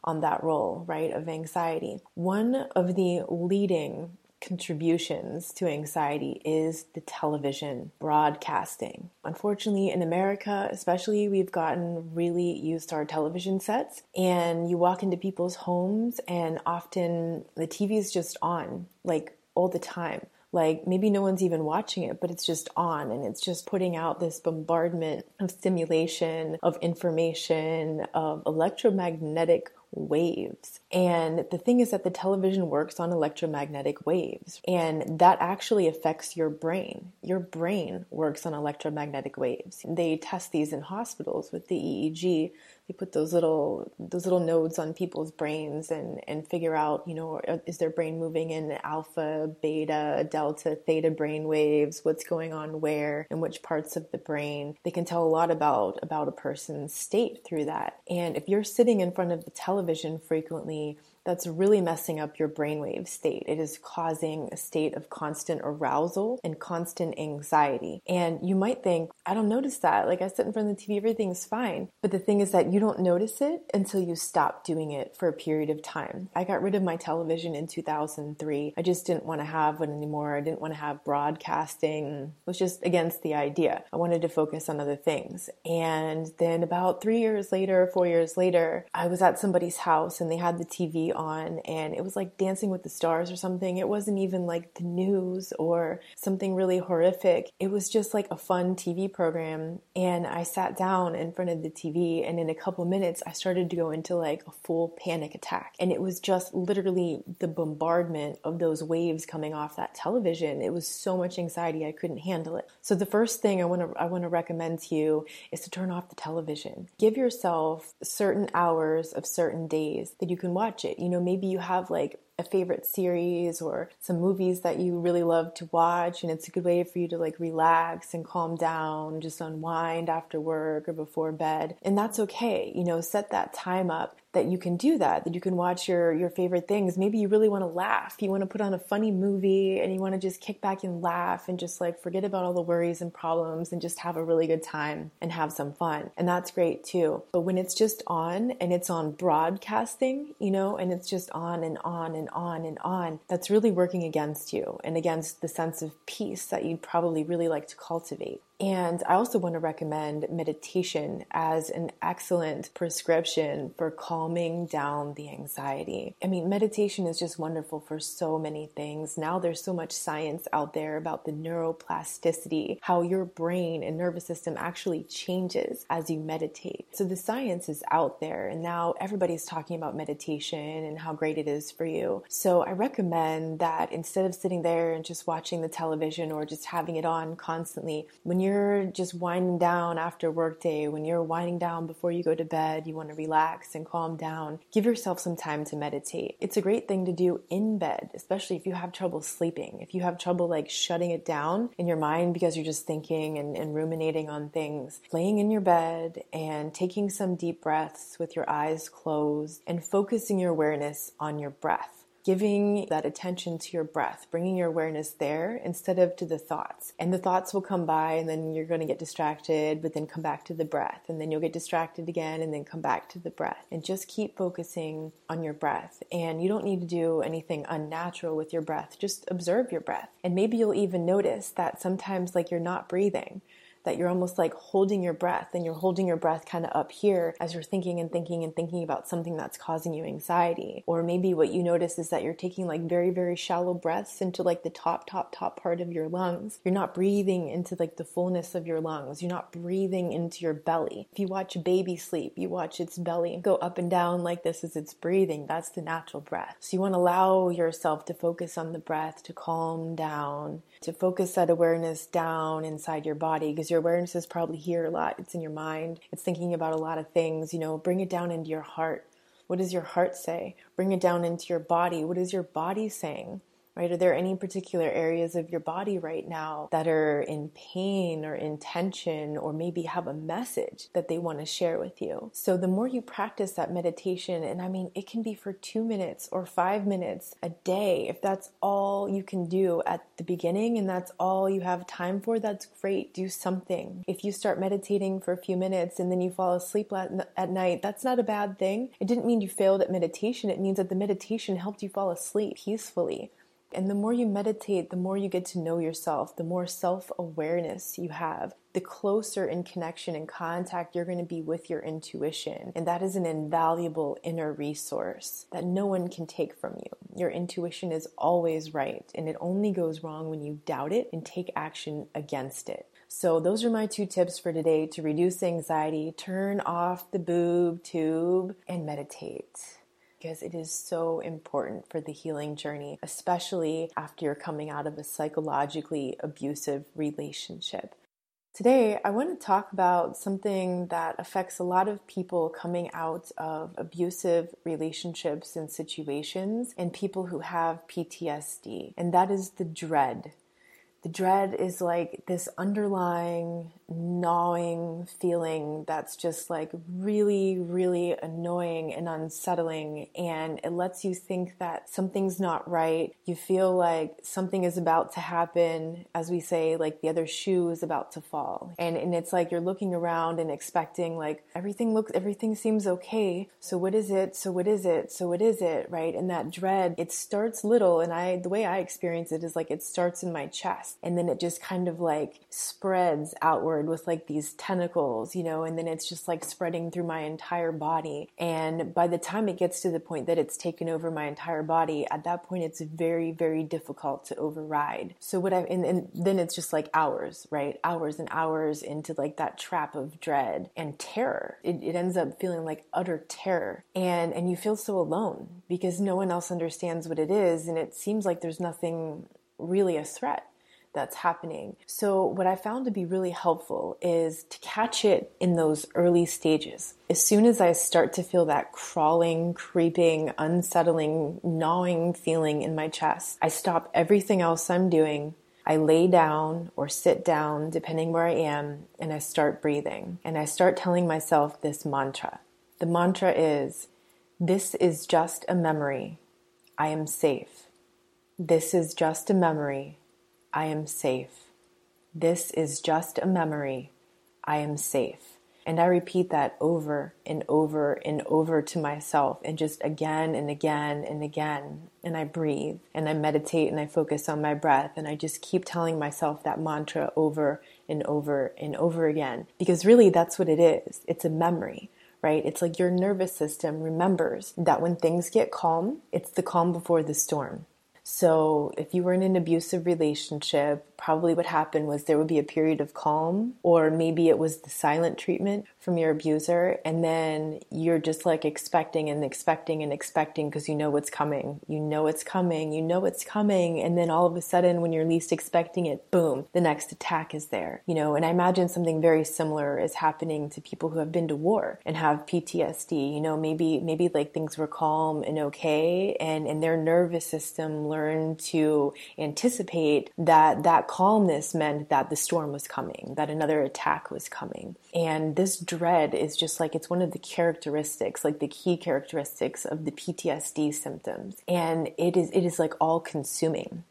on that role, right, of anxiety. One of the leading contributions to anxiety is the television broadcasting. Unfortunately, in America, especially, we've gotten really used to our television sets, and you walk into people's homes, and often the TV is just on, like all the time like maybe no one's even watching it, but it's just on and it's just putting out this bombardment of stimulation, of information, of electromagnetic waves And the thing is that the television works on electromagnetic waves, and that actually affects your brain. Your brain works on electromagnetic waves. They test these in hospitals with the EEG they put those little those little nodes on people's brains and and figure out you know is their brain moving in alpha beta delta theta brain waves? What's going on where? And which parts of the brain? They can tell a lot about about a person's state through that. And if you're sitting in front of the television frequently that's really messing up your brainwave state. It is causing a state of constant arousal and constant anxiety. And you might think, I don't notice that. Like I sit in front of the TV, everything's fine. But the thing is that you don't notice it until you stop doing it for a period of time. I got rid of my television in 2003. I just didn't want to have one anymore. I didn't want to have broadcasting. It was just against the idea. I wanted to focus on other things. And then about three years later, four years later, I was at somebody's house and they had the TV on and it was like Dancing with the Stars or something. It wasn't even like the news or something really horrific. It was just like a fun TV program. And I sat down in front of the TV and in a couple minutes I started to go into like a full panic attack. And it was just literally the bombardment of those waves coming off that television. It was so much anxiety I couldn't handle it. So the first thing I want to I want to recommend to you is to turn off the television. Give yourself certain hours of certain days that you can watch it you know, maybe you have like a favorite series or some movies that you really love to watch and it's a good way for you to like relax and calm down just unwind after work or before bed and that's okay you know set that time up that you can do that that you can watch your your favorite things. Maybe you really want to laugh. You want to put on a funny movie and you want to just kick back and laugh and just like forget about all the worries and problems and just have a really good time and have some fun. And that's great too. But when it's just on and it's on broadcasting you know and it's just on and on and on and on that's really working against you and against the sense of peace that you'd probably really like to cultivate and I also want to recommend meditation as an excellent prescription for calming down the anxiety. I mean, meditation is just wonderful for so many things. Now there's so much science out there about the neuroplasticity, how your brain and nervous system actually changes as you meditate. So the science is out there, and now everybody's talking about meditation and how great it is for you. So I recommend that instead of sitting there and just watching the television or just having it on constantly, when you you're just winding down after workday, when you're winding down before you go to bed, you want to relax and calm down, give yourself some time to meditate. It's a great thing to do in bed, especially if you have trouble sleeping. If you have trouble like shutting it down in your mind because you're just thinking and, and ruminating on things, laying in your bed and taking some deep breaths with your eyes closed and focusing your awareness on your breath giving that attention to your breath, bringing your awareness there instead of to the thoughts. And the thoughts will come by and then you're going to get distracted, but then come back to the breath. And then you'll get distracted again and then come back to the breath. And just keep focusing on your breath. And you don't need to do anything unnatural with your breath. Just observe your breath. And maybe you'll even notice that sometimes like you're not breathing that you're almost like holding your breath and you're holding your breath kind of up here as you're thinking and thinking and thinking about something that's causing you anxiety. Or maybe what you notice is that you're taking like very, very shallow breaths into like the top, top, top part of your lungs. You're not breathing into like the fullness of your lungs. You're not breathing into your belly. If you watch a baby sleep, you watch its belly go up and down like this as it's breathing. That's the natural breath. So you want to allow yourself to focus on the breath, to calm down, to focus that awareness down inside your body because your awareness is probably here a lot. It's in your mind, it's thinking about a lot of things. You know, bring it down into your heart. What does your heart say? Bring it down into your body. What is your body saying? Right? Are there any particular areas of your body right now that are in pain or in tension or maybe have a message that they want to share with you? So the more you practice that meditation, and I mean, it can be for two minutes or five minutes a day, if that's all you can do at the beginning and that's all you have time for, that's great. Do something. If you start meditating for a few minutes and then you fall asleep at night, that's not a bad thing. It didn't mean you failed at meditation. It means that the meditation helped you fall asleep peacefully. And the more you meditate, the more you get to know yourself, the more self awareness you have, the closer in connection and contact you're going to be with your intuition. And that is an invaluable inner resource that no one can take from you. Your intuition is always right, and it only goes wrong when you doubt it and take action against it. So, those are my two tips for today to reduce anxiety turn off the boob tube and meditate. Because it is so important for the healing journey, especially after you're coming out of a psychologically abusive relationship. Today, I want to talk about something that affects a lot of people coming out of abusive relationships and situations and people who have PTSD, and that is the dread the dread is like this underlying gnawing feeling that's just like really, really annoying and unsettling. And it lets you think that something's not right. You feel like something is about to happen, as we say, like the other shoe is about to fall. And, and it's like you're looking around and expecting like everything looks, everything seems okay. So what is it? So what is it? So what is it? Right. And that dread, it starts little. And I, the way I experience it is like it starts in my chest and then it just kind of like spreads outward with like these tentacles, you know, and then it's just like spreading through my entire body. And by the time it gets to the point that it's taken over my entire body, at that point it's very, very difficult to override. So what I and, and then it's just like hours, right? Hours and hours into like that trap of dread and terror. It, it ends up feeling like utter terror. And and you feel so alone because no one else understands what it is and it seems like there's nothing really a threat that's happening. So, what I found to be really helpful is to catch it in those early stages. As soon as I start to feel that crawling, creeping, unsettling, gnawing feeling in my chest, I stop everything else I'm doing. I lay down or sit down, depending where I am, and I start breathing. And I start telling myself this mantra. The mantra is This is just a memory. I am safe. This is just a memory. I am safe. This is just a memory. I am safe. And I repeat that over and over and over to myself, and just again and again and again. And I breathe and I meditate and I focus on my breath, and I just keep telling myself that mantra over and over and over again. Because really, that's what it is it's a memory right? It's like your nervous system remembers that when things get calm, it's the calm before the storm. So, if you were in an abusive relationship, probably what happened was there would be a period of calm, or maybe it was the silent treatment from your abuser, and then you're just like expecting and expecting and expecting because you know what's coming. You know it's coming, you know it's coming, and then all of a sudden, when you're least expecting it, boom, the next attack is there. You know, and I imagine something very similar is happening to people who have been to war and have PTSD. You know, maybe maybe like things were calm and okay, and and their nervous system learned to anticipate that that calmness meant that the storm was coming, that another attack was coming. And this dread is just like it's one of the characteristics, like the key characteristics of the PTSD symptoms. And it is it is like all consuming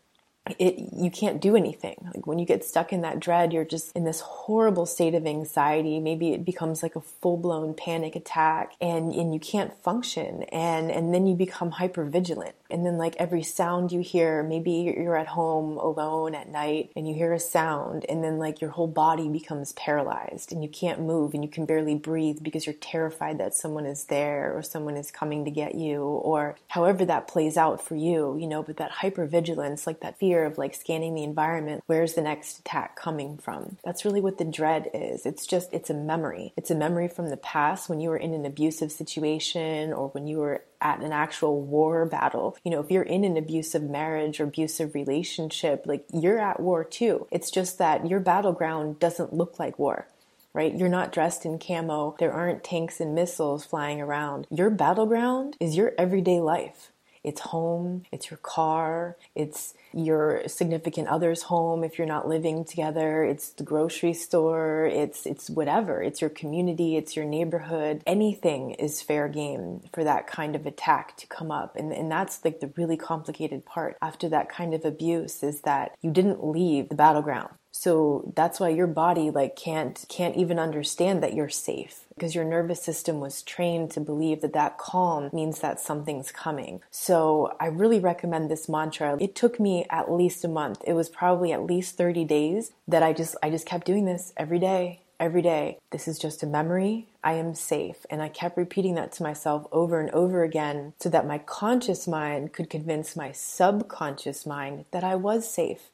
it you can't do anything. Like when you get stuck in that dread you're just in this horrible state of anxiety. Maybe it becomes like a full-blown panic attack and and you can't function. And and then you become hyper vigilant and then like every sound you hear maybe you're at home alone at night and you hear a sound and then like your whole body becomes paralyzed and you can't move and you can barely breathe because you're terrified that someone is there or someone is coming to get you or however that plays out for you you know but that hyper vigilance like that fear fear of like scanning the environment. Where's the next attack coming from? That's really what the dread is. It's just, it's a memory. It's a memory from the past when you were in an abusive situation or when you were at an actual war battle. You know, if you're in an abusive marriage or abusive relationship, like you're at war too. It's just that your battleground doesn't look like war right? You're not dressed in camo. There aren't tanks and missiles flying around. Your battleground is your everyday life. It's home, it's your car, it's your significant other's home if you're not living together, it's the grocery store, it's it's whatever. It's your community, it's your neighborhood. Anything is fair game for that kind of attack to come up. And and that's like the really complicated part after that kind of abuse is that you didn't leave the battleground. So that's why your body like can't can't even understand that you're safe because your nervous system was trained to believe that that calm means that something's coming. So I really recommend this mantra. It took me at least a month. It was probably at least 30 days that I just I just kept doing this every day, every day. This is just a memory. I am safe. And I kept repeating that to myself over and over again so that my conscious mind could convince my subconscious mind that I was safe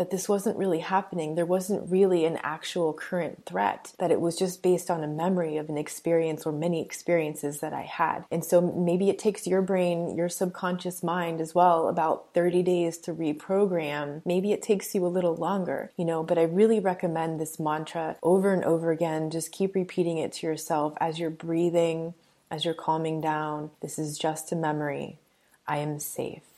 that this wasn't really happening. There wasn't really an actual current threat, that it was just based on a memory of an experience or many experiences that I had. And so maybe it takes your brain, your subconscious mind as well, about 30 days to reprogram. Maybe it takes you a little longer, you know, but I really recommend this mantra over and over again. Just keep repeating it to yourself as you're breathing, as you're calming down. This is just a memory. I am safe.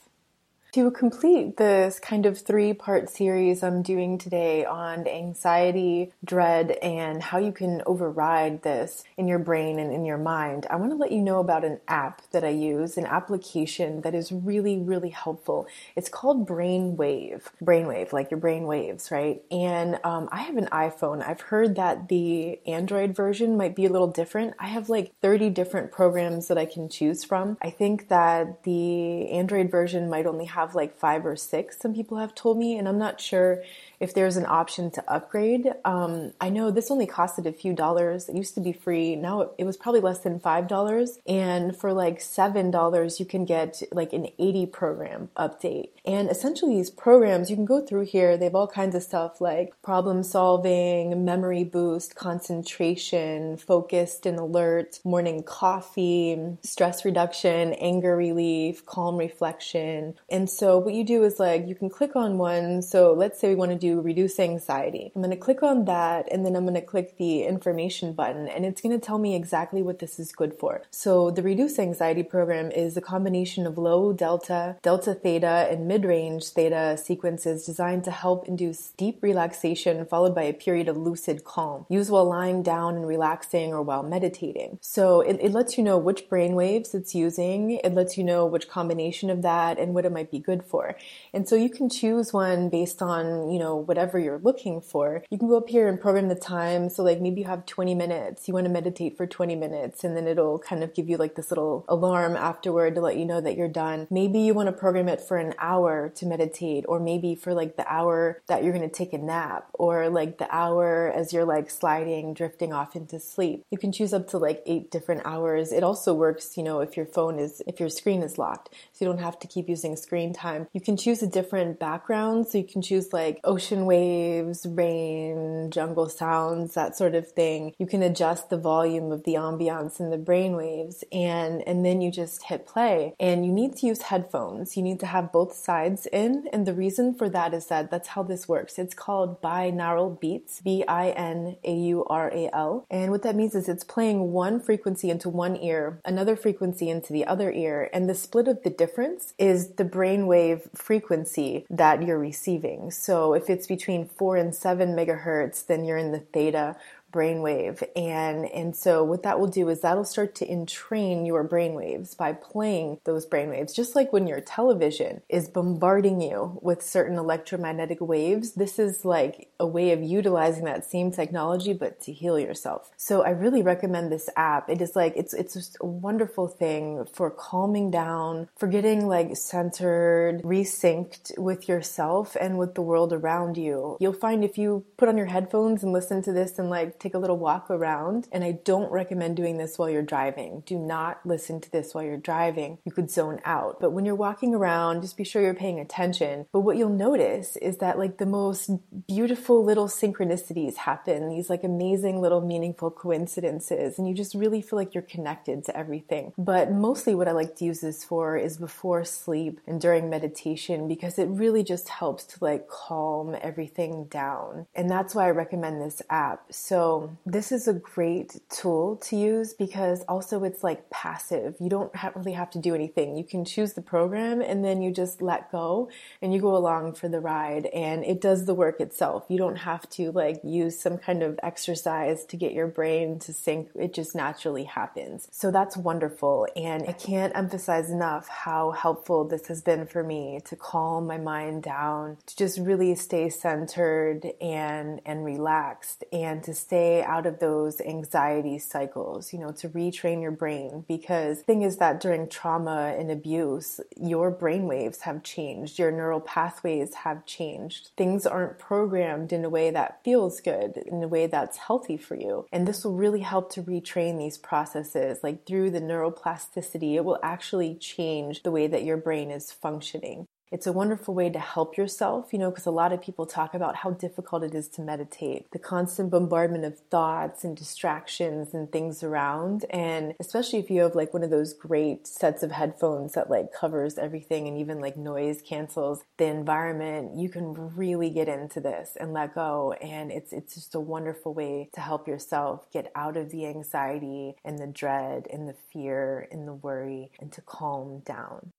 To complete this kind of three part series I'm doing today on anxiety, dread, and how you can override this in your brain and in your mind, I want to let you know about an app that I use, an application that is really, really helpful. It's called Brainwave. Brainwave, like your brain waves, right? And um, I have an iPhone. I've heard that the Android version might be a little different. I have like 30 different programs that I can choose from. I think that the Android version might only have have like five or six, some people have told me, and I'm not sure if there's an option to upgrade. Um, I know this only costed a few dollars. It used to be free. Now it was probably less than five dollars. And for like seven dollars, you can get like an 80 program update. And essentially, these programs you can go through here. They have all kinds of stuff like problem solving, memory boost, concentration, focused and alert, morning coffee, stress reduction, anger relief, calm reflection. And so what you do is like you can click on one. So let's say we want to do reduce anxiety. I'm going to click on that and then I'm going to click the information button and it's going to tell me exactly what this is good for. So the reduce anxiety program is a combination of low delta, delta theta, and mid range theta sequences designed to help induce deep relaxation followed by a period of lucid calm. Use while lying down and relaxing or while meditating. So it, it lets you know which brain waves it's using. It lets you know which combination of that and what it might be good for. And so you can choose one based on, you know, whatever you're looking for. You can go up here and program the time. So like maybe you have 20 minutes, you want to meditate for 20 minutes and then it'll kind of give you like this little alarm afterward to let you know that you're done. Maybe you want to program it for an hour to meditate or maybe for like the hour that you're going to take a nap or like the hour as you're like sliding, drifting off into sleep. You can choose up to like eight different hours. It also works, you know, if your phone is, if your screen is locked. So you don't have to keep using screen time. You can choose a different background. So you can choose like ocean ocean waves, rain, jungle sounds, that sort of thing. You can adjust the volume of the ambiance and the brain waves and and then you just hit play. And you need to use headphones. You need to have both sides in and the reason for that is that that's how this works. It's called binaural beats, B I N A U R A L. And what that means is it's playing one frequency into one ear, another frequency into the other ear, and the split of the difference is the brainwave frequency that you're receiving. So if it's between four and seven megahertz, then you're in the theta brainwave. And, and so what that will do is that'll start to entrain your brainwaves by playing those brainwaves. Just like when your television is bombarding you with certain electromagnetic waves, this is like a way of utilizing that same technology, but to heal yourself. So I really recommend this app. It is like, it's, it's just a wonderful thing for calming down, for getting like centered, resynced with yourself and with the world around you. You'll find if you put on your headphones and listen to this and like take a little walk around. And I don't recommend doing this while you're driving. Do not listen to this while you're driving. You could zone out. But when you're walking around, just be sure you're paying attention. But what you'll notice is that like the most beautiful little synchronicities happen, these like amazing little meaningful coincidences. And you just really feel like you're connected to everything. But mostly what I like to use this for is before sleep and during meditation because it really just helps to like calm everything down. And that's why I recommend this app. So this is a great tool to use because also it's like passive. You don't have, really have to do anything. You can choose the program and then you just let go and you go along for the ride and it does the work itself. You don't have to like use some kind of exercise to get your brain to sync. It just naturally happens. So that's wonderful. And I can't emphasize enough how helpful this has been for me to calm my mind down, to just really stay centered and, and relaxed and to stay out of those anxiety cycles, you know, to retrain your brain. Because the thing is that during trauma and abuse, your brain waves have changed, your neural pathways have changed. Things aren't programmed in a way that feels good, in a way that's healthy for you. And this will really help to retrain these processes. Like through the neuroplasticity, it will actually change the way that your brain is functioning. It's a wonderful way to help yourself, you know, because a lot of people talk about how difficult it is to meditate, the constant bombardment of thoughts and distractions and things around. And especially if you have like one of those great sets of headphones that like covers everything and even like noise cancels the environment, you can really get into this and let go. And it's, it's just a wonderful way to help yourself get out of the anxiety and the dread and the fear and the worry and to calm down.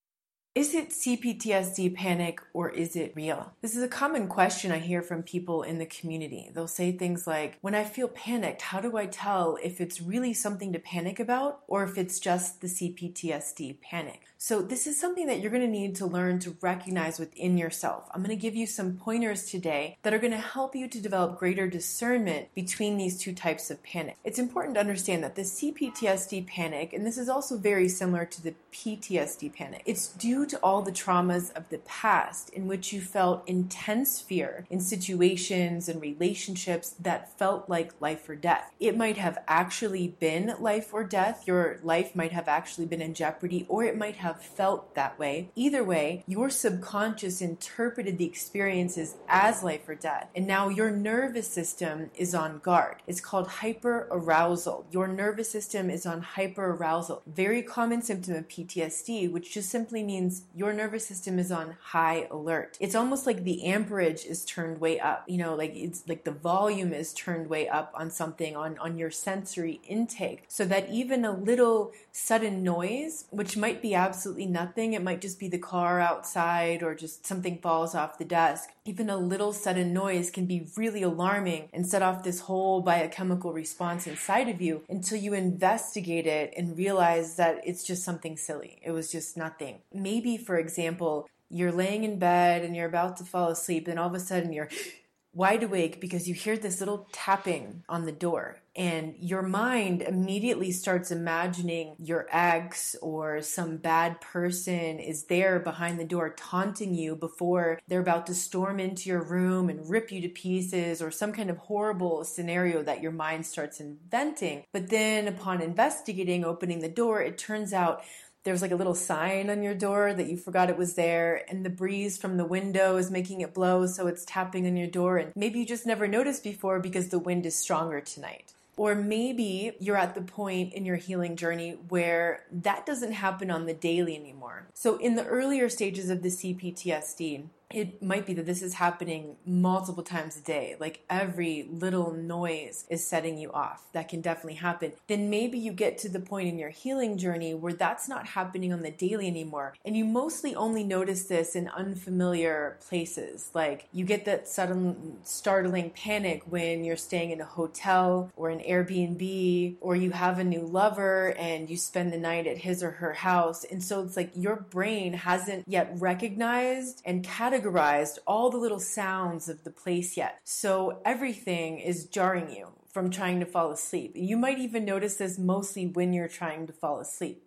Is it CPTSD panic or is it real? This is a common question I hear from people in the community. They'll say things like, When I feel panicked, how do I tell if it's really something to panic about or if it's just the CPTSD panic? So, this is something that you're going to need to learn to recognize within yourself. I'm going to give you some pointers today that are going to help you to develop greater discernment between these two types of panic. It's important to understand that the CPTSD panic, and this is also very similar to the PTSD panic, it's due to all the traumas of the past in which you felt intense fear in situations and relationships that felt like life or death. It might have actually been life or death, your life might have actually been in jeopardy, or it might have felt that way. Either way, your subconscious interpreted the experiences as life or death, and now your nervous system is on guard. It's called hyperarousal. Your nervous system is on hyperarousal. Very common symptom of PTSD, which just simply means your nervous system is on high alert. It's almost like the amperage is turned way up. You know, like it's like the volume is turned way up on something on on your sensory intake so that even a little sudden noise, which might be absolutely nothing. It might just be the car outside or just something falls off the desk. Even a little sudden noise can be really alarming and set off this whole biochemical response inside of you until you investigate it and realize that it's just something silly. It was just nothing. Maybe, for example, you're laying in bed and you're about to fall asleep, and all of a sudden you're wide awake because you hear this little tapping on the door and your mind immediately starts imagining your ex or some bad person is there behind the door taunting you before they're about to storm into your room and rip you to pieces or some kind of horrible scenario that your mind starts inventing. But then upon investigating, opening the door, it turns out there's like a little sign on your door that you forgot it was there and the breeze from the window is making it blow so it's tapping on your door and maybe you just never noticed before because the wind is stronger tonight or maybe you're at the point in your healing journey where that doesn't happen on the daily anymore. So, in the earlier stages of the CPTSD, it might be that this is happening multiple times a day, like every little noise is setting you off. That can definitely happen. Then maybe you get to the point in your healing journey where that's not happening on the daily anymore. And you mostly only notice this in unfamiliar places. Like you get that sudden startling panic when you're staying in a hotel or an Airbnb, or you have a new lover and you spend the night at his or her house. And so it's like your brain hasn't yet recognized and categorized categorized all the little sounds of the place yet. So everything is jarring you from trying to fall asleep. You might even notice this mostly when you're trying to fall asleep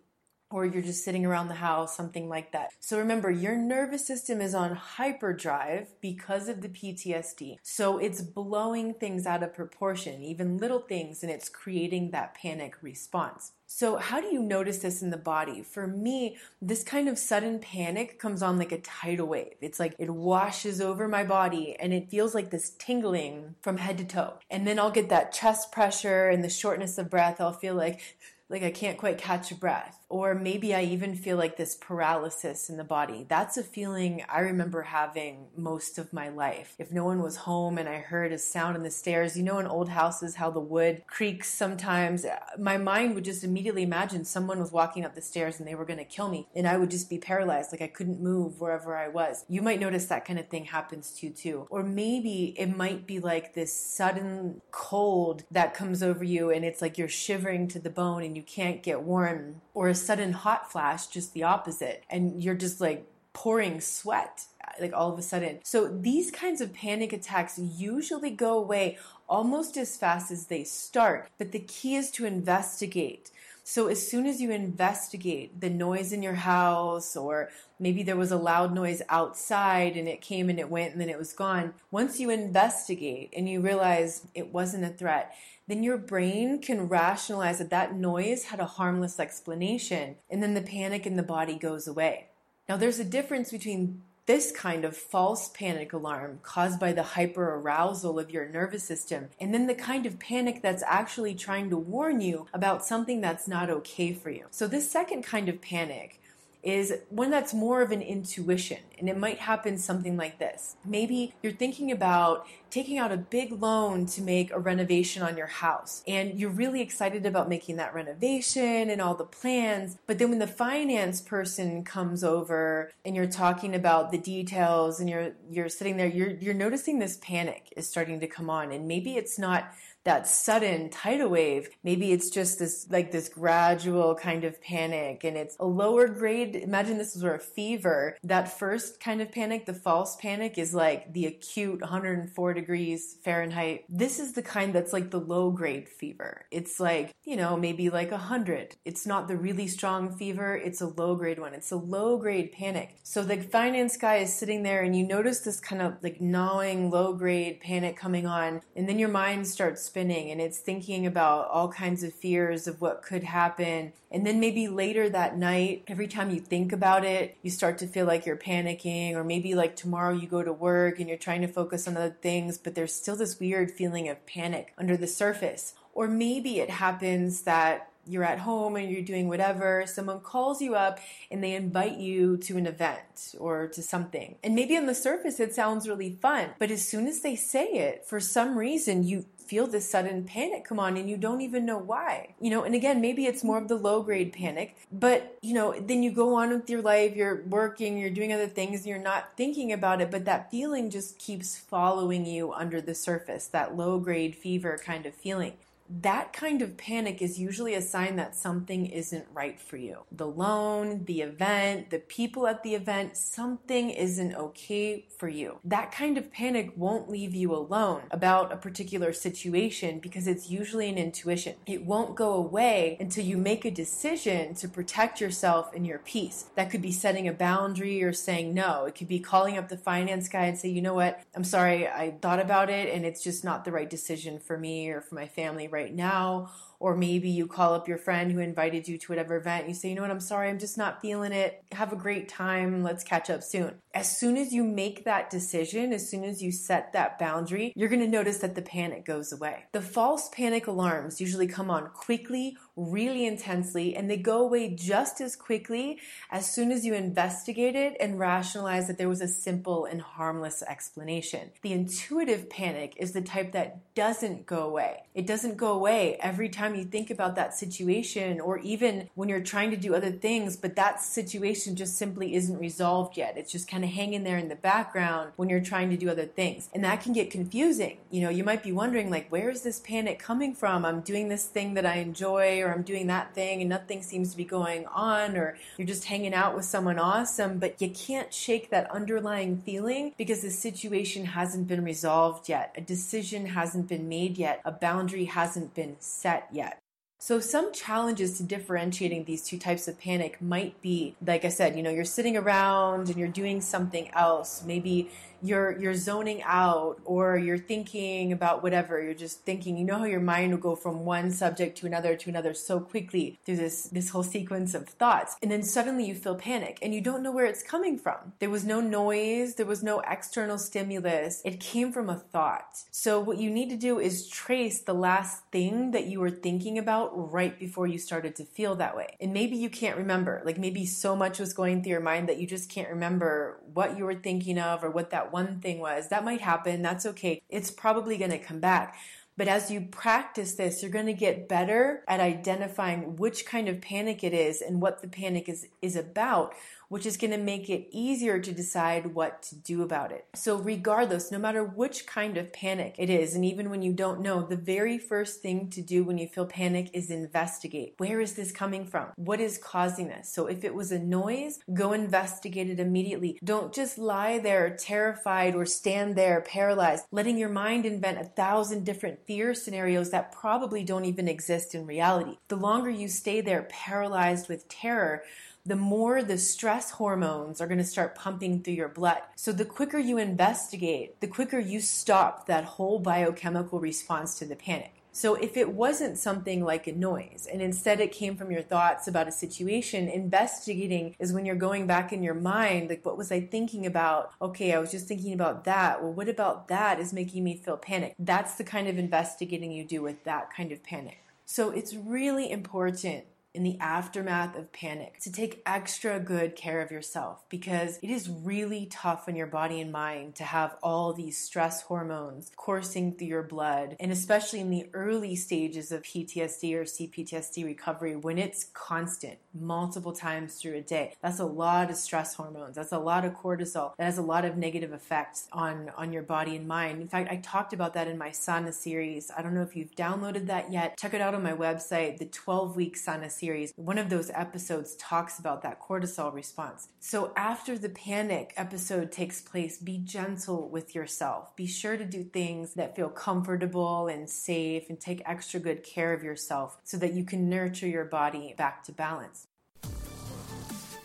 or you're just sitting around the house, something like that. So remember, your nervous system is on hyperdrive because of the PTSD. So it's blowing things out of proportion, even little things, and it's creating that panic response. So, how do you notice this in the body? For me, this kind of sudden panic comes on like a tidal wave. It's like it washes over my body and it feels like this tingling from head to toe. And then I'll get that chest pressure and the shortness of breath. I'll feel like like I can't quite catch a breath. Or maybe I even feel like this paralysis in the body. That's a feeling I remember having most of my life. If no one was home and I heard a sound in the stairs, you know, in old houses, how the wood creaks sometimes, my mind would just immediately imagine someone was walking up the stairs and they were going to kill me. And I would just be paralyzed, like I couldn't move wherever I was. You might notice that kind of thing happens to you too. Or maybe it might be like this sudden cold that comes over you and it's like you're shivering to the bone and you can't get warm. Or a sudden hot flash, just the opposite. And you're just like pouring sweat like all of a sudden. So these kinds of panic attacks usually go away almost as fast as they start, but the key is to investigate. So as soon as you investigate the noise in your house or maybe there was a loud noise outside and it came and it went and then it was gone, once you investigate and you realize it wasn't a threat, then your brain can rationalize that that noise had a harmless explanation and then the panic in the body goes away. Now there's a difference between this kind of false panic alarm caused by the hyper arousal of your nervous system, and then the kind of panic that's actually trying to warn you about something that's not okay for you. So, this second kind of panic is one that's more of an intuition. And it might happen something like this. Maybe you're thinking about taking out a big loan to make a renovation on your house. And you're really excited about making that renovation and all the plans. But then when the finance person comes over and you're talking about the details and you're you're sitting there, you're you're noticing this panic is starting to come on. And maybe it's not that sudden tidal wave. Maybe it's just this like this gradual kind of panic and it's a lower grade. Imagine this is where a fever. That first kind of panic, the false panic is like the acute 104 degrees Fahrenheit. This is the kind that's like the low grade fever. It's like, you know, maybe like a 100. It's not the really strong fever, it's a low grade one. It's a low grade panic. So the finance guy is sitting there and you notice this kind of like gnawing low grade panic coming on and then your mind starts spinning spinning and it's thinking about all kinds of fears of what could happen. And then maybe later that night, every time you think about it, you start to feel like you're panicking, or maybe like tomorrow you go to work and you're trying to focus on other things, but there's still this weird feeling of panic under the surface. Or maybe it happens that you're at home and you're doing whatever, someone calls you up and they invite you to an event or to something. And maybe on the surface it sounds really fun, but as soon as they say it, for some reason you feel this sudden panic come on and you don't even know why. You know, and again, maybe it's more of the low grade panic, but you know, then you go on with your life, you're working, you're doing other things, you're not thinking about it, but that feeling just keeps following you under the surface, that low grade fever kind of feeling that kind of panic is usually a sign that something isn't right for you. The loan, the event, the people at the event, something isn't okay for you. That kind of panic won't leave you alone about a particular situation because it's usually an intuition. It won't go away until you make a decision to protect yourself and your peace. That could be setting a boundary or saying no. It could be calling up the finance guy and say, you know what, I'm sorry, I thought about it and it's just not the right decision for me or for my family right right now or maybe you call up your friend who invited you to whatever event. You say, you know what, I'm sorry, I'm just not feeling it. Have a great time. Let's catch up soon. As soon as you make that decision, as soon as you set that boundary, you're going to notice that the panic goes away. The false panic alarms usually come on quickly, really intensely, and they go away just as quickly as soon as you investigate it and rationalize that there was a simple and harmless explanation. The intuitive panic is the type that doesn't go away. It doesn't go away every time you think about that situation, or even when you're trying to do other things, but that situation just simply isn't resolved yet. It's just kind of hanging there in the background when you're trying to do other things. And that can get confusing. You know, you might be wondering, like, where is this panic coming from? I'm doing this thing that I enjoy, or I'm doing that thing, and nothing seems to be going on, or you're just hanging out with someone awesome, but you can't shake that underlying feeling because the situation hasn't been resolved yet. A decision hasn't been made yet. A boundary hasn't been set yet. So, some challenges to differentiating these two types of panic might be, like I said, you know, you're sitting around and you're doing something else. Maybe you're you're zoning out or you're thinking about whatever. You're just thinking you know how your mind will go from one subject to another to another so quickly through this this whole sequence of thoughts. And then suddenly you feel panic and you don't know where it's coming from. There was no noise. There was no external stimulus. It came from a thought. So what you need to do is trace the last thing that you were thinking about right before you started to feel that way. And maybe you can't remember. Like maybe so much was going through your mind that you just can't remember what you were thinking of or what that one thing was. That might happen. That's okay. It's probably going to come back. But as you practice this, you're going to get better at identifying which kind of panic it is and what the panic is, is about which is going to make it easier to decide what to do about it. So, regardless, no matter which kind of panic it is, and even when you don't know, the very first thing to do when you feel panic is investigate. Where is this coming from? What is causing this? So, if it was a noise, go investigate it immediately. Don't just lie there terrified or stand there paralyzed, letting your mind invent a thousand different fear scenarios that probably don't even exist in reality. The longer you stay there paralyzed with terror, the more the stress hormones are going to start pumping through your blood. So the quicker you investigate, the quicker you stop that whole biochemical response to the panic. So if it wasn't something like a noise and instead it came from your thoughts about a situation, investigating is when you're going back in your mind, like, what was I thinking about? Okay, I was just thinking about that. Well, what about that is making me feel panic? That's the kind of investigating you do with that kind of panic. So it's really important in the aftermath of panic to take extra good care of yourself because it is really tough on your body and mind to have all these stress hormones coursing through your blood. And especially in the early stages of PTSD or CPTSD recovery when it's constant multiple times through a day that's a lot of stress hormones. That's a lot of cortisol. That has a lot of negative effects on on your body and mind. In fact I talked about that in my sauna series. I don't know if you've downloaded that yet. Check it out on my website the 12 week sauna series series, one of those episodes talks about that cortisol response. So after the panic episode takes place, be gentle with yourself. Be sure to do things that feel comfortable and safe and take extra good care of yourself so that you can nurture your body back to balance.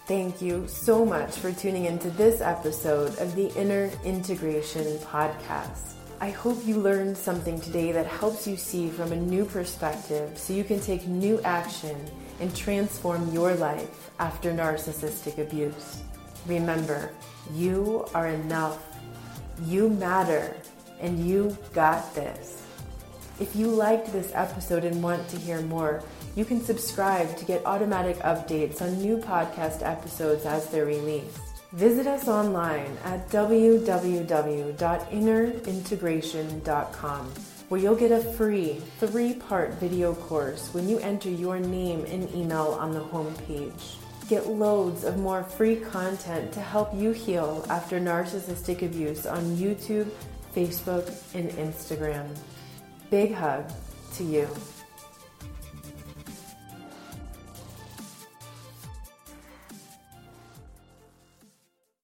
Thank you so much for tuning into this episode of the Inner Integration Podcast. I hope you learned something today that helps you see from a new perspective so you can take new action and transform your life after narcissistic abuse. Remember, you are enough, you matter, and you got this. If you liked this episode and want to hear more, you can subscribe to get automatic updates on new podcast episodes as they're released. Visit us online at www.innerintegration.com where you'll get a free three part video course when you enter your name and email on the homepage. Get loads of more free content to help you heal after narcissistic abuse on YouTube, Facebook, and Instagram. Big hug to you.